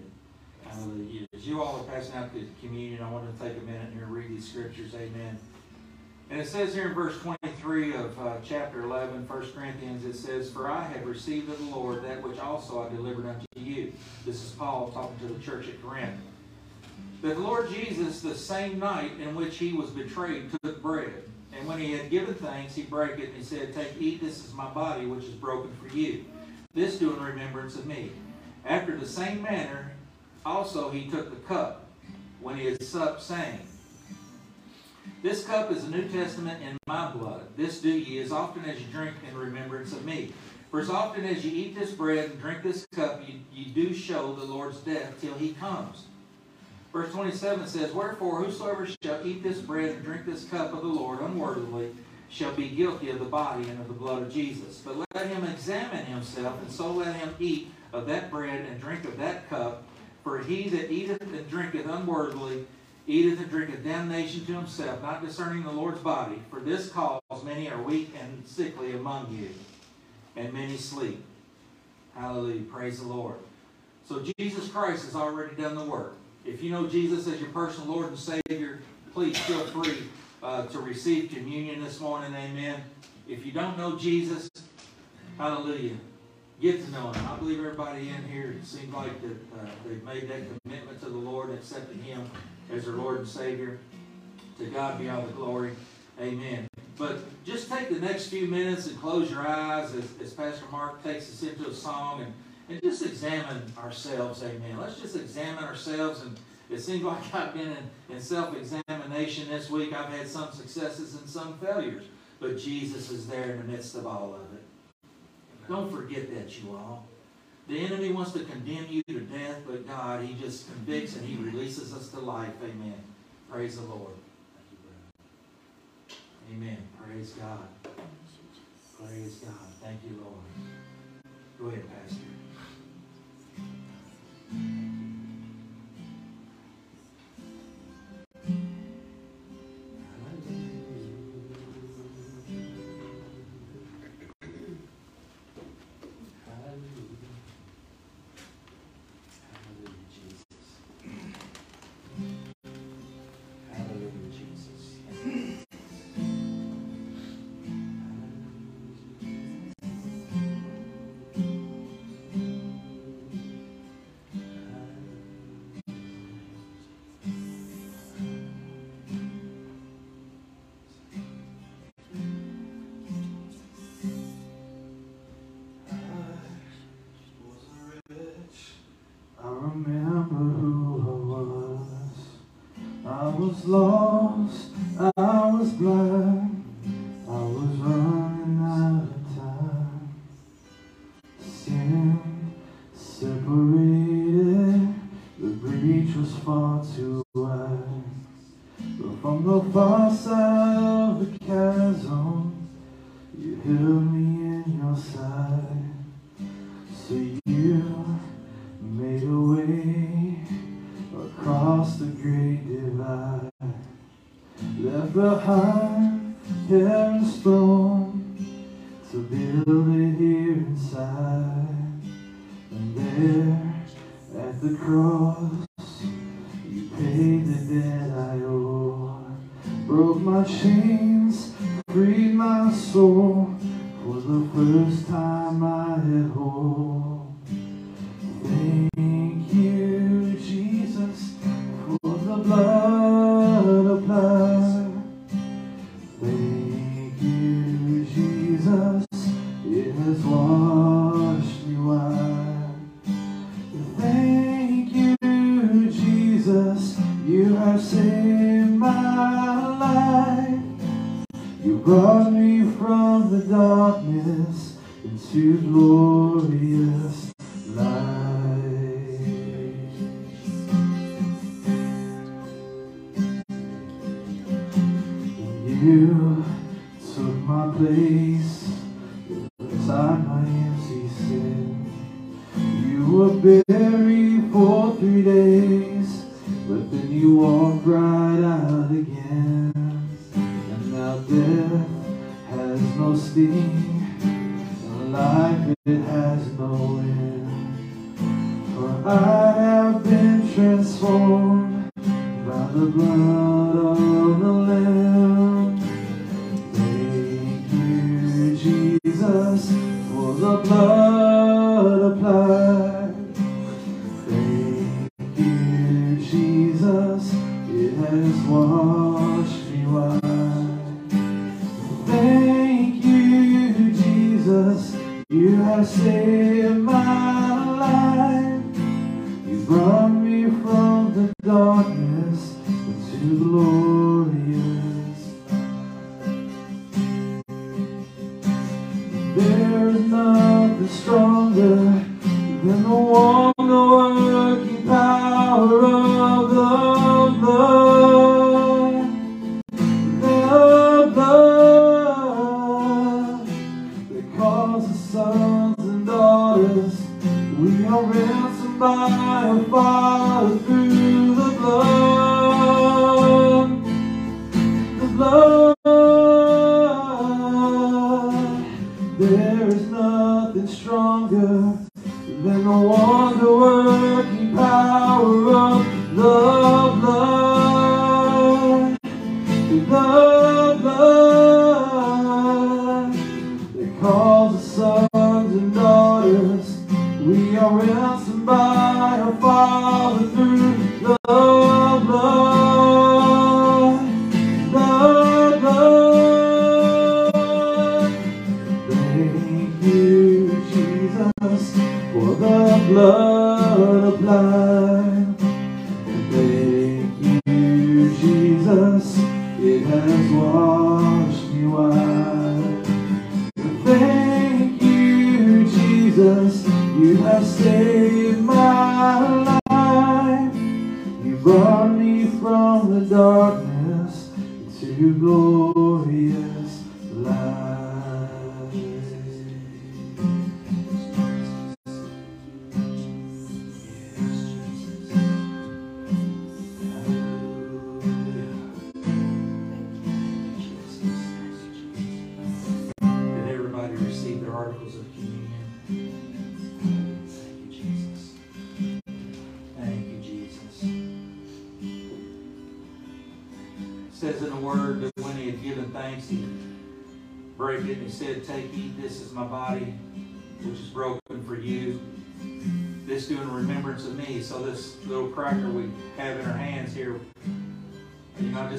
Hallelujah. As you all are passing out the communion, I want to take a minute here and read these scriptures. Amen. And it says here in verse 23 of uh, chapter 11, 1 Corinthians, it says, For I have received of the Lord that which also I delivered unto you. This is Paul talking to the church at Corinth. That the Lord Jesus, the same night in which he was betrayed, took bread. And when he had given thanks, he brake it and he said, Take, eat, this is my body, which is broken for you. This do in remembrance of me. After the same manner, also he took the cup when he had supped, saying, This cup is the New Testament in my blood. This do ye as often as you drink in remembrance of me. For as often as you eat this bread and drink this cup, you, you do show the Lord's death till he comes. Verse 27 says, Wherefore whosoever shall eat this bread and drink this cup of the Lord unworthily shall be guilty of the body and of the blood of Jesus. But let him examine himself, and so let him eat of that bread and drink of that cup. For he that eateth and drinketh unworthily eateth and drinketh damnation to himself, not discerning the Lord's body. For this cause many are weak and sickly among you, and many sleep. Hallelujah. Praise the Lord. So Jesus Christ has already done the work. If you know Jesus as your personal Lord and Savior, please feel free uh, to receive communion this morning. Amen. If you don't know Jesus, hallelujah, get to know Him. I believe everybody in here, it seems like that uh, they've made that commitment to the Lord, accepting Him as their Lord and Savior. To God be all the glory. Amen. But just take the next few minutes and close your eyes as, as Pastor Mark takes us into a song and, and just examine ourselves. Amen. Let's just examine ourselves. And it seems like [laughs] I've been in, in self examination this week. I've had some successes and some failures. But Jesus is there in the midst of all of it. Don't forget that, you all. The enemy wants to condemn you to death, but God, He just convicts and He releases us to life. Amen. Praise the Lord. Amen. Praise God. Praise God. Thank you, Lord. Go ahead, Pastor.
Was lost, I was blind, stronger than the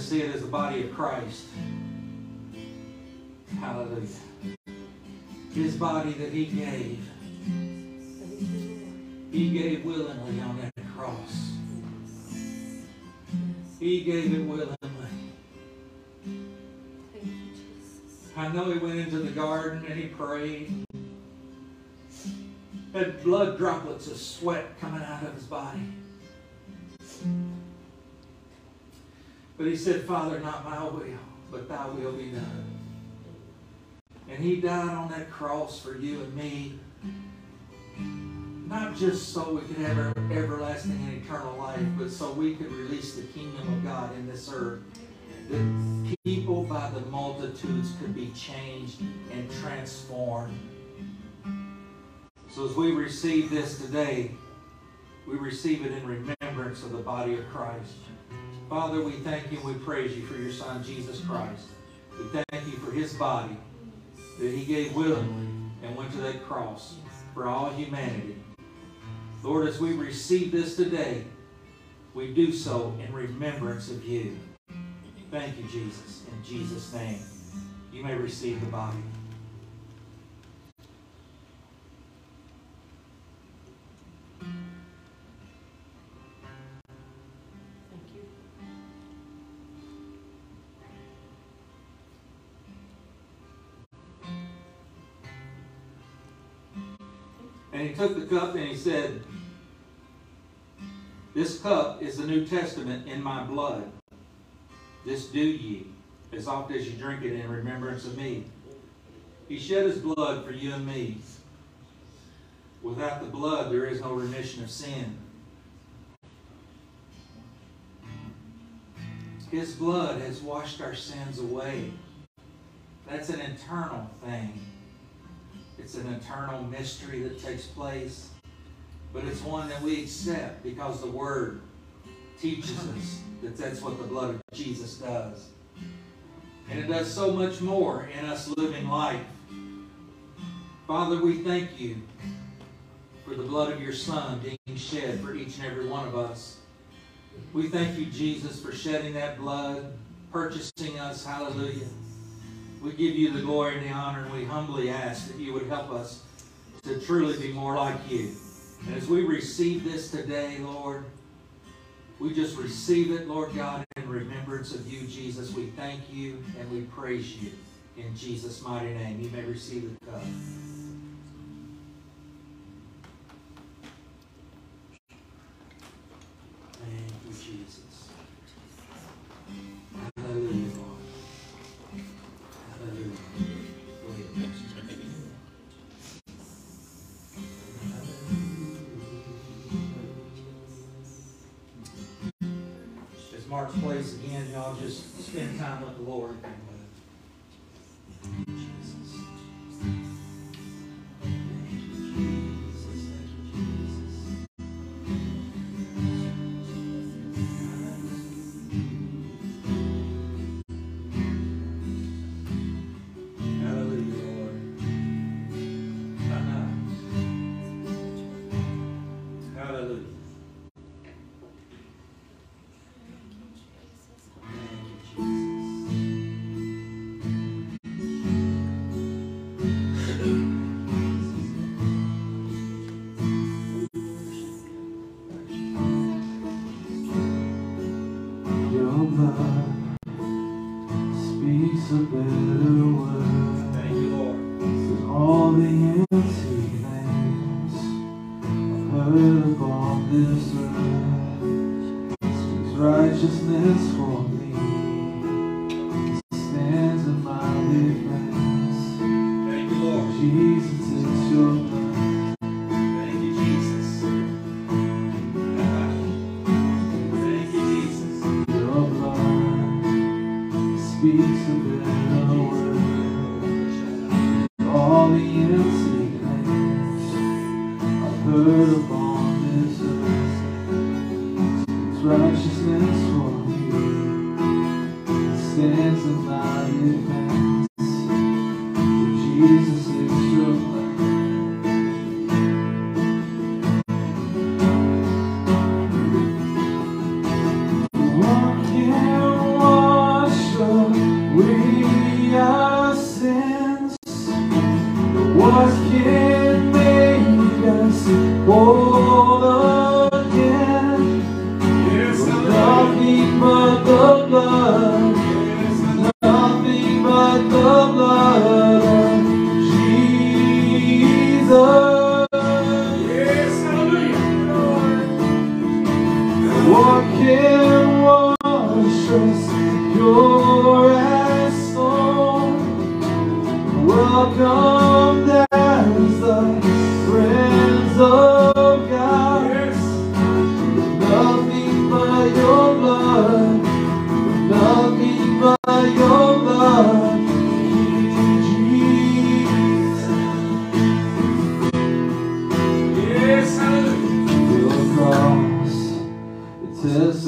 see it as the body of Christ. Hallelujah. His body that he gave, he gave willingly on that cross. He gave it willingly. I know he went into the garden and he prayed. Had blood droplets of sweat coming out of his body. But he said, Father, not my will, but thy will be done. And he died on that cross for you and me. Not just so we could have everlasting and eternal life, but so we could release the kingdom of God in this earth. That people by the multitudes could be changed and transformed. So as we receive this today, we receive it in remembrance of the body of Christ. Father, we thank you and we praise you for your Son, Jesus Christ. We thank you for his body that he gave willingly and went to that cross for all humanity. Lord, as we receive this today, we do so in remembrance of you. Thank you, Jesus. In Jesus' name, you may receive the body.
And he took the cup and he said, This cup is the New Testament in my blood. This do ye, as oft as you drink it in remembrance of me. He shed his blood for you and me. Without the blood, there is no remission of sin. His blood has washed our sins away. That's an internal thing. It's an eternal mystery that takes place. But it's one that we accept because the Word teaches us that that's what the blood of Jesus does. And it does so much more in us living life. Father, we thank you for the blood of your Son being shed for each and every one of us. We thank you, Jesus, for shedding that blood, purchasing us. Hallelujah. We give you the glory and the honor, and we humbly ask that you would help us to truly be more like you. And as we receive this today, Lord, we just receive it, Lord God, in remembrance of you, Jesus. We thank you and we praise you in Jesus' mighty name. You may receive the cup. Thank you, Jesus.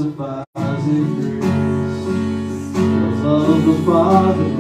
It testifies in grace. The love of the Father's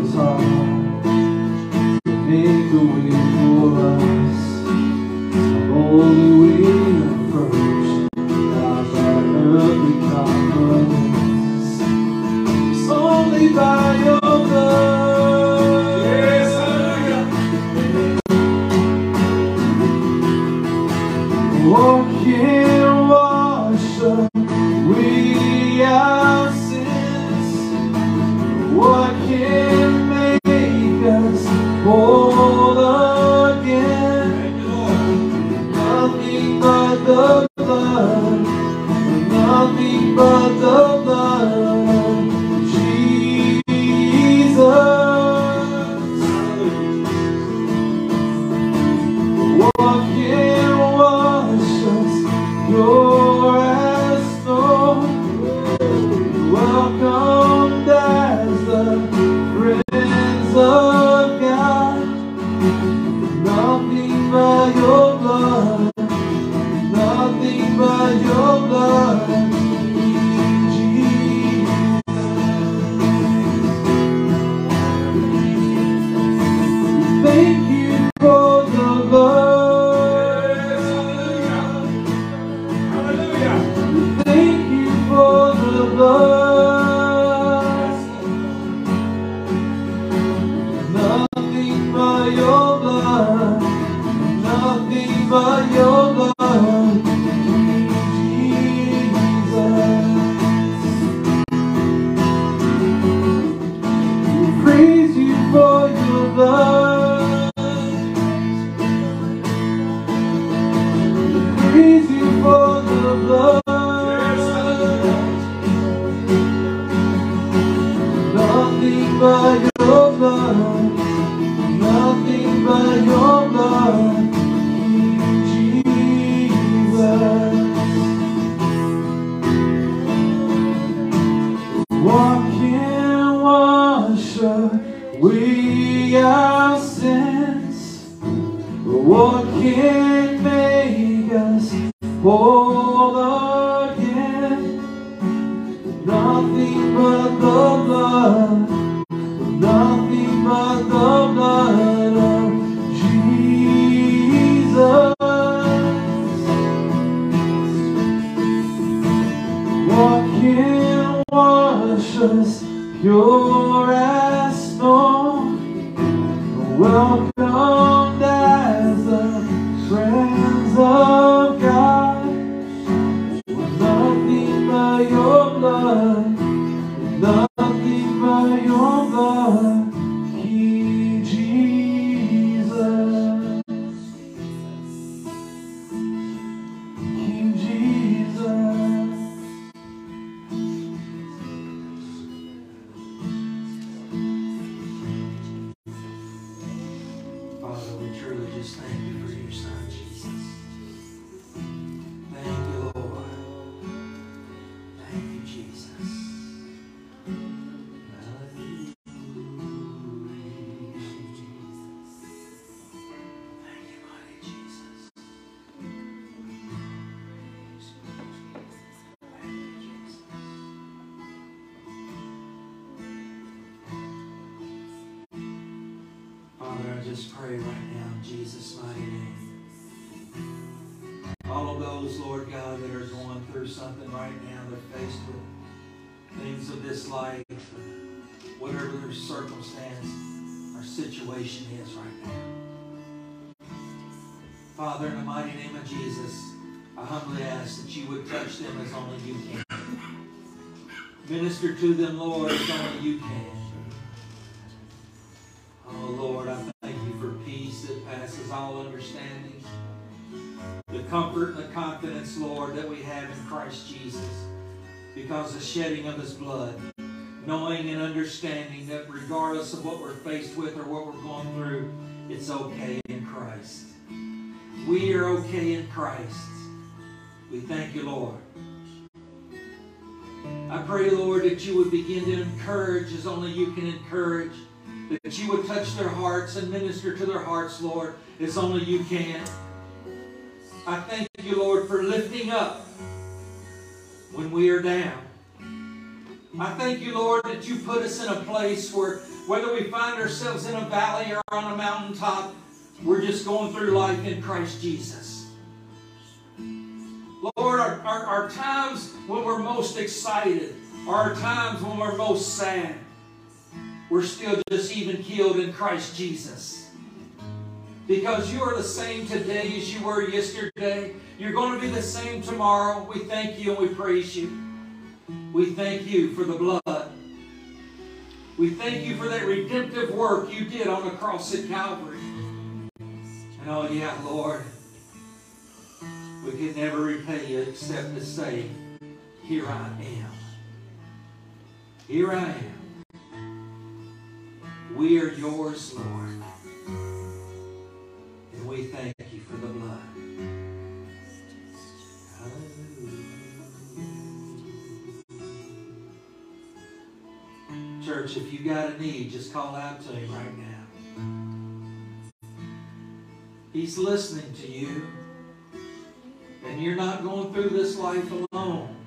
just pray right now in Jesus' mighty name. All of those, Lord God, that are going through something right now, they're faced with things of this life, whatever their circumstance or situation is right now. Father, in the mighty name of Jesus, I humbly ask that you would touch them as only you can. Minister to them, Lord, as only you can. That we have in Christ Jesus because of the shedding of his blood. Knowing and understanding that regardless of what we're faced with or what we're going through, it's okay in Christ. We are okay in Christ. We thank you, Lord. I pray, Lord, that you would begin to encourage as only you can encourage that you would touch their hearts and minister to their hearts, Lord, as only you can. I thank you, Lord, for lifting up when we are down. I thank you, Lord, that you put us in a place where whether we find ourselves in a valley or on a mountaintop, we're just going through life in Christ Jesus. Lord, our, our, our times when we're most excited, our times when we're most sad, we're still just even killed in Christ Jesus. Because you are the same today as you were yesterday. You're going to be the same tomorrow. We thank you and we praise you. We thank you for the blood. We thank you for that redemptive work you did on the cross at Calvary. And oh, yeah, Lord, we can never repay you except to say, Here I am. Here I am. We are yours, Lord. We thank you for the blood. Hallelujah. Church, if you got a need, just call out to him right now. He's listening to you. And you're not going through this life alone.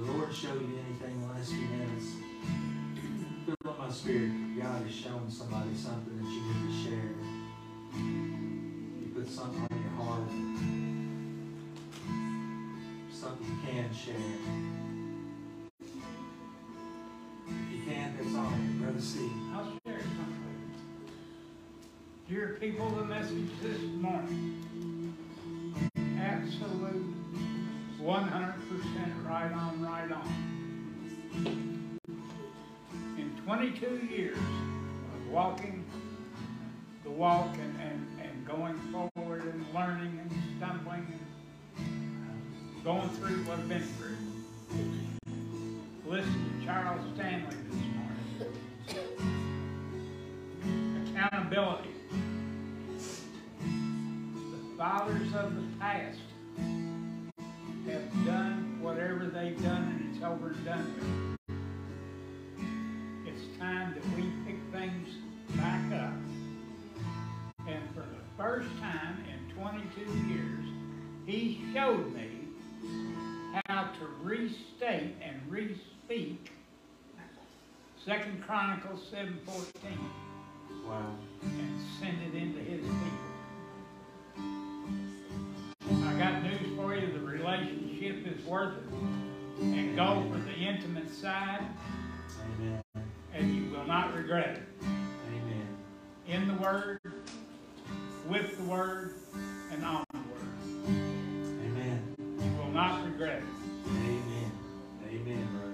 the Lord show you anything the last few minutes, up my spirit. God is showing somebody something that you need to share. You put something on your heart, something you can share. If you can, that's all. Brother Steve.
I'll share something. Dear people, the message this morning. Absolute 100 right on, right on. In twenty-two years of walking the walk and, and, and going forward and learning and stumbling and uh, going through what I've been through. Listen to Charles Stanley this morning accountability. The fathers of the past have done whatever they've done and it's over and done with. It's time that we pick things back up. And for the first time in 22 years, he showed me how to restate and re-speak Second Chronicles 7:14
Wow.
and send it into his people. I got news for you, the relationship is worth it. And go for the intimate side
Amen.
and you will not regret it.
Amen.
In the Word, with the Word, and on the Word.
Amen.
You will not regret it.
Amen. Amen, brother.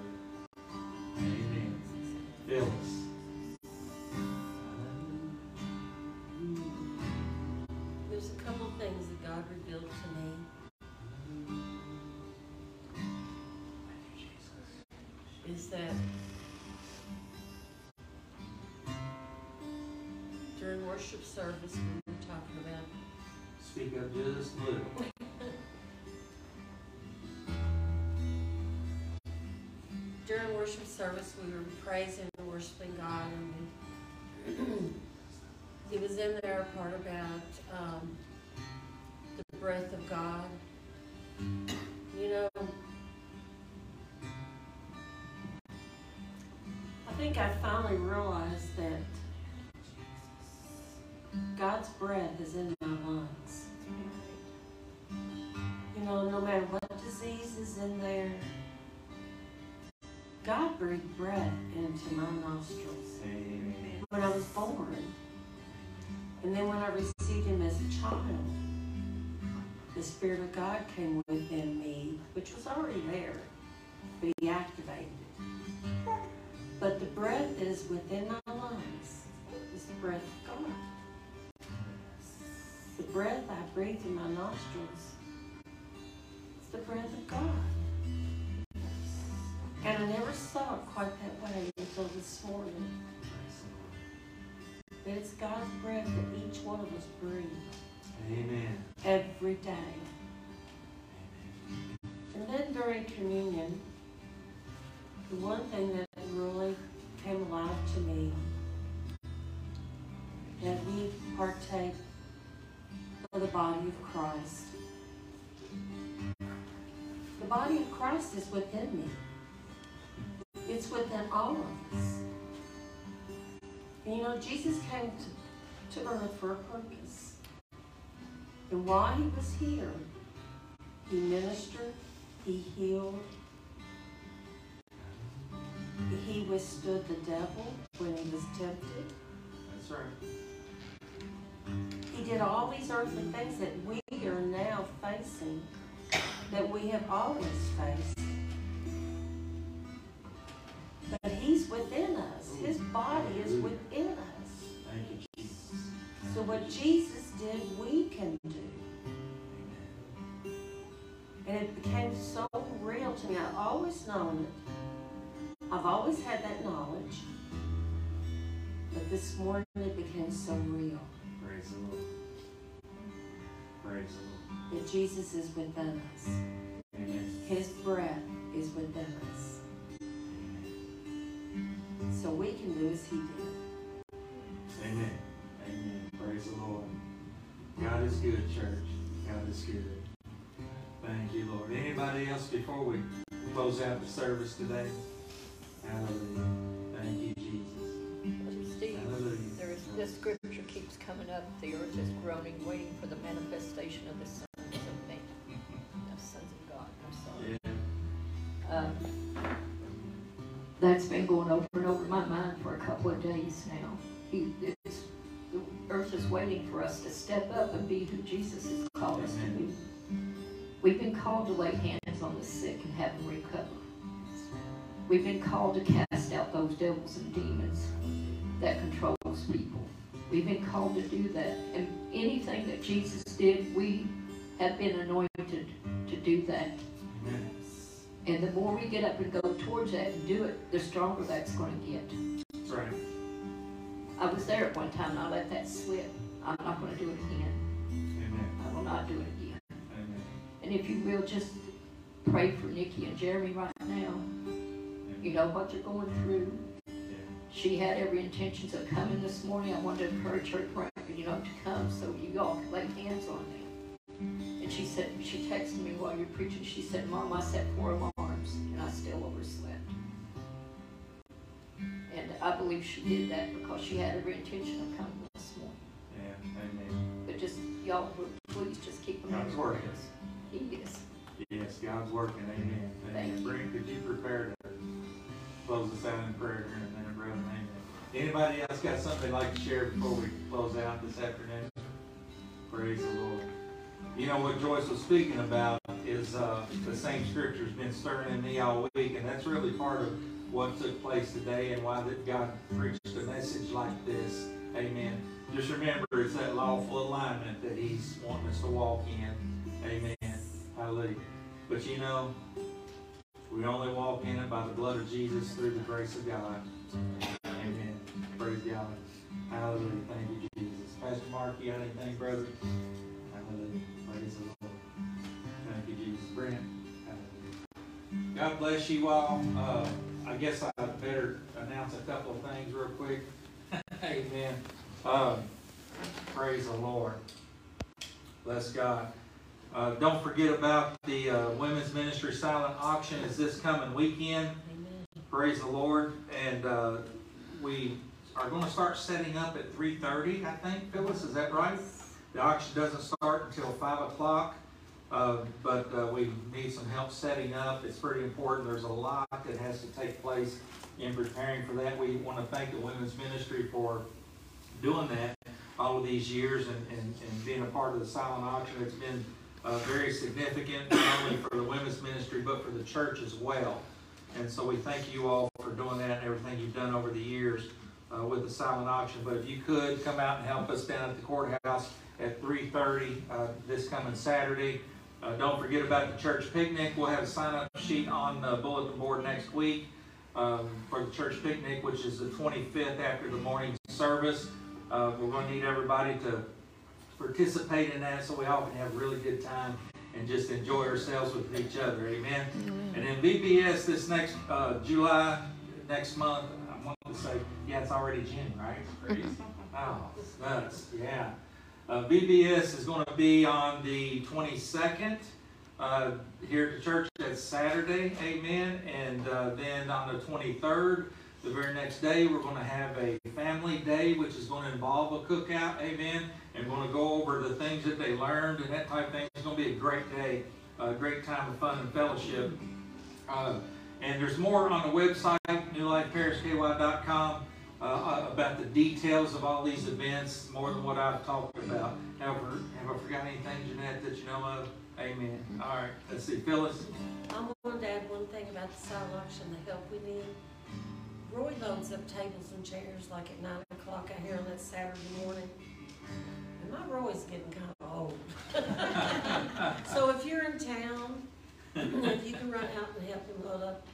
Service, we were talking about
Speak up just a little. [laughs]
during worship service, we were praising and worshiping God, and we, [clears throat] it was in there a part about um, the breath of God. You know, I think I finally realized that God's breath is in my lungs. You know, no matter what disease is in there, God breathed breath into my nostrils
Amen.
when I was born. And then when I received Him as a child, the Spirit of God came within me, which was already there, but He activated it. But the breath that is within my lungs is the breath of God. Breath I breathe in my nostrils. It's the breath of God. And I never saw it quite that way until this morning. That it's God's breath that each one of us breathe
Amen.
every day. And then during communion, the one thing that really came alive to me that we partake of the body of Christ. The body of Christ is within me. It's within all of us. And you know, Jesus came to, to earth for a purpose. And while he was here, he ministered, he healed, he withstood the devil when he was tempted.
That's right.
He did all these earthly things that we are now facing, that we have always faced. But he's within us. His body is within us.
Thank you, Jesus.
So what Jesus did, we can do. And it became so real to me. I've always known it. I've always had that knowledge. But this morning it became so real
Praise the Lord. Praise the Lord.
that Jesus is within us.
Amen.
His breath is within us. Amen. So we can do as he did.
Amen. Amen. Praise the Lord. God is good, church. God is good. Thank you, Lord. Anybody else before we close out the service today? Hallelujah.
The scripture keeps coming up, the earth is groaning, waiting for the manifestation of the sons of man, [laughs] the sons of God, I'm sorry. Um, That's been going over and over my mind for a couple of days now. He, it's, the earth is waiting for us to step up and be who Jesus has called us to be. We've been called to lay hands on the sick and have them recover. We've been called to cast out those devils and demons that controls people. We've been called to do that. And anything that Jesus did, we have been anointed to do that.
Amen.
And the more we get up and go towards that and do it, the stronger that's going to get.
Right.
I was there at one time and I let that slip. I'm not going to do it again.
Amen.
I will not do it again.
Amen.
And if you will, just pray for Nikki and Jeremy right now. You know what you're going through. She had every intentions of coming this morning. I wanted to encourage her, you know, to come so you all could lay hands on them. And she said, she texted me while you were preaching. She said, Mom, I set four alarms and I still overslept. And I believe she did that because she had every intention of coming this morning.
Yeah. Amen.
But just, y'all, please just keep them
God's working.
He is.
Yes, God's working. Amen.
Thank
Amen.
you.
Brent, could you prepare to close us out in prayer here Anybody else got something they'd like to share before we close out this afternoon? Praise the Lord. You know what Joyce was speaking about is uh, the same scripture's been stirring in me all week, and that's really part of what took place today and why that God preached a message like this. Amen. Just remember, it's that lawful alignment that He's wanting us to walk in. Amen. Hallelujah. But you know, we only walk in it by the blood of Jesus through the grace of God. Amen. Praise God. Hallelujah. Thank you, Jesus. Pastor Mark, you got anything, brother? Hallelujah. Praise the Lord. Thank you, Jesus. Brent. Hallelujah. God bless you all. Uh, I guess I better announce a couple of things real quick. [laughs] Amen. Um, praise the Lord. Bless God. Uh, don't forget about the uh, women's ministry silent auction is this coming weekend. Praise the Lord. And uh, we are going to start setting up at 3.30, I think. Phyllis, is that right? The auction doesn't start until 5 o'clock. Uh, but uh, we need some help setting up. It's pretty important. There's a lot that has to take place in preparing for that. We want to thank the women's ministry for doing that all of these years and, and, and being a part of the silent auction. It's been uh, very significant, not only for the women's ministry, but for the church as well. And so we thank you all for doing that and everything you've done over the years uh, with the silent auction. But if you could come out and help us down at the courthouse at 3.30 uh, this coming Saturday. Uh, don't forget about the church picnic. We'll have a sign-up sheet on the bulletin board next week um, for the church picnic, which is the 25th after the morning service. Uh, we're going to need everybody to participate in that so we all can have a really good time and just enjoy ourselves with each other. Amen. And then VBS this next uh, July, next month, I want to say, yeah, it's already June, right? [laughs] Oh, nuts, yeah. Uh, VBS is going to be on the 22nd uh, here at the church. That's Saturday, amen. And uh, then on the 23rd, the very next day, we're going to have a family day, which is going to involve a cookout, amen. And we're going to go over the things that they learned and that type of thing. It's going to be a great day, a great time of fun and fellowship. Uh, and there's more on the website, newlifeparisky.com, uh, about the details of all these events, more than what I've talked about. Have, I- have I forgot anything, Jeanette, that you know of? Amen. All right, let's see. Phyllis?
I wanted to add one thing about the silent auction, the help we need. Roy loads up tables and chairs like at nine o'clock out here on that Saturday morning. And my Roy's getting kind of old. [laughs] So if you're in town, if you can run out and help him load up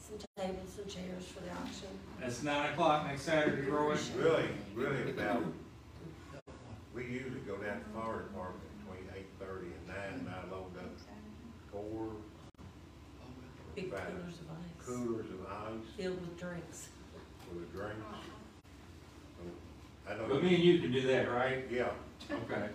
some tables and chairs for the auction.
That's 9 o'clock next Saturday, Roy.
Really, really about, we usually go down to the fire department between eight thirty and nine, and I load up four
Big
Right.
coolers of ice,
coolers of ice
filled with drinks.
with the drinks. I
But
don't,
me and you can do that, right?
yeah,
Okay.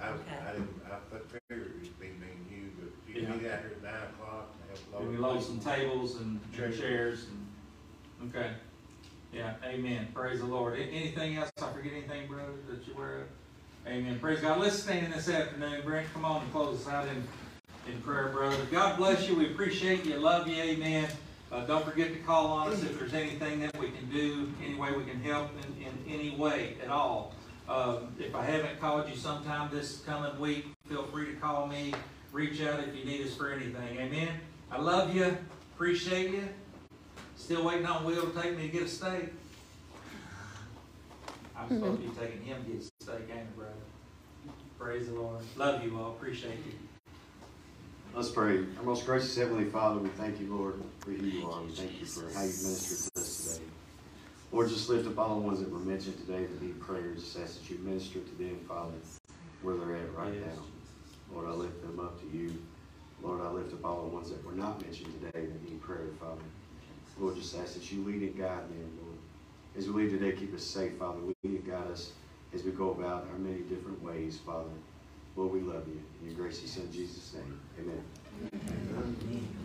I,
Okay.
I didn't, I put figured it'd be me and you, but you can be out here at nine o'clock and have load.
Maybe load some tables and and chairs and, okay. Yeah, amen. Praise the Lord. A- Anything else? I forget anything, brother, that you're aware of? Amen. Praise God. Let's stand in this afternoon. Brent, come on and close us out in, in prayer, brother. God bless you. We appreciate you. Love you. Amen. Uh, don't forget to call on us if there's anything that we can do, any way we can help in, in any way at all. Um, if I haven't called you sometime this coming week, feel free to call me. Reach out if you need us for anything. Amen. I love you. Appreciate you. Still waiting on Will to take me to get a steak. I'm supposed to be taking him to get a steak, ain't brother? Praise the Lord. Love you all. Appreciate you.
Let's pray. Our most gracious Heavenly Father, we thank you, Lord, for who you are. We thank you for how you've ministered to us today. Lord, just lift up all the ones that were mentioned today that need prayers. Just ask that you minister to them, Father, where they're at right now. Lord, I lift them up to you. Lord, I lift up all the ones that were not mentioned today that need prayer, Father. Lord, just ask that you lead and guide them, Lord. As we leave today, keep us safe, Father. Lead and guide us as we go about our many different ways, Father. Lord, we love you. In your gracious Son, Jesus' name, Amen. Amen.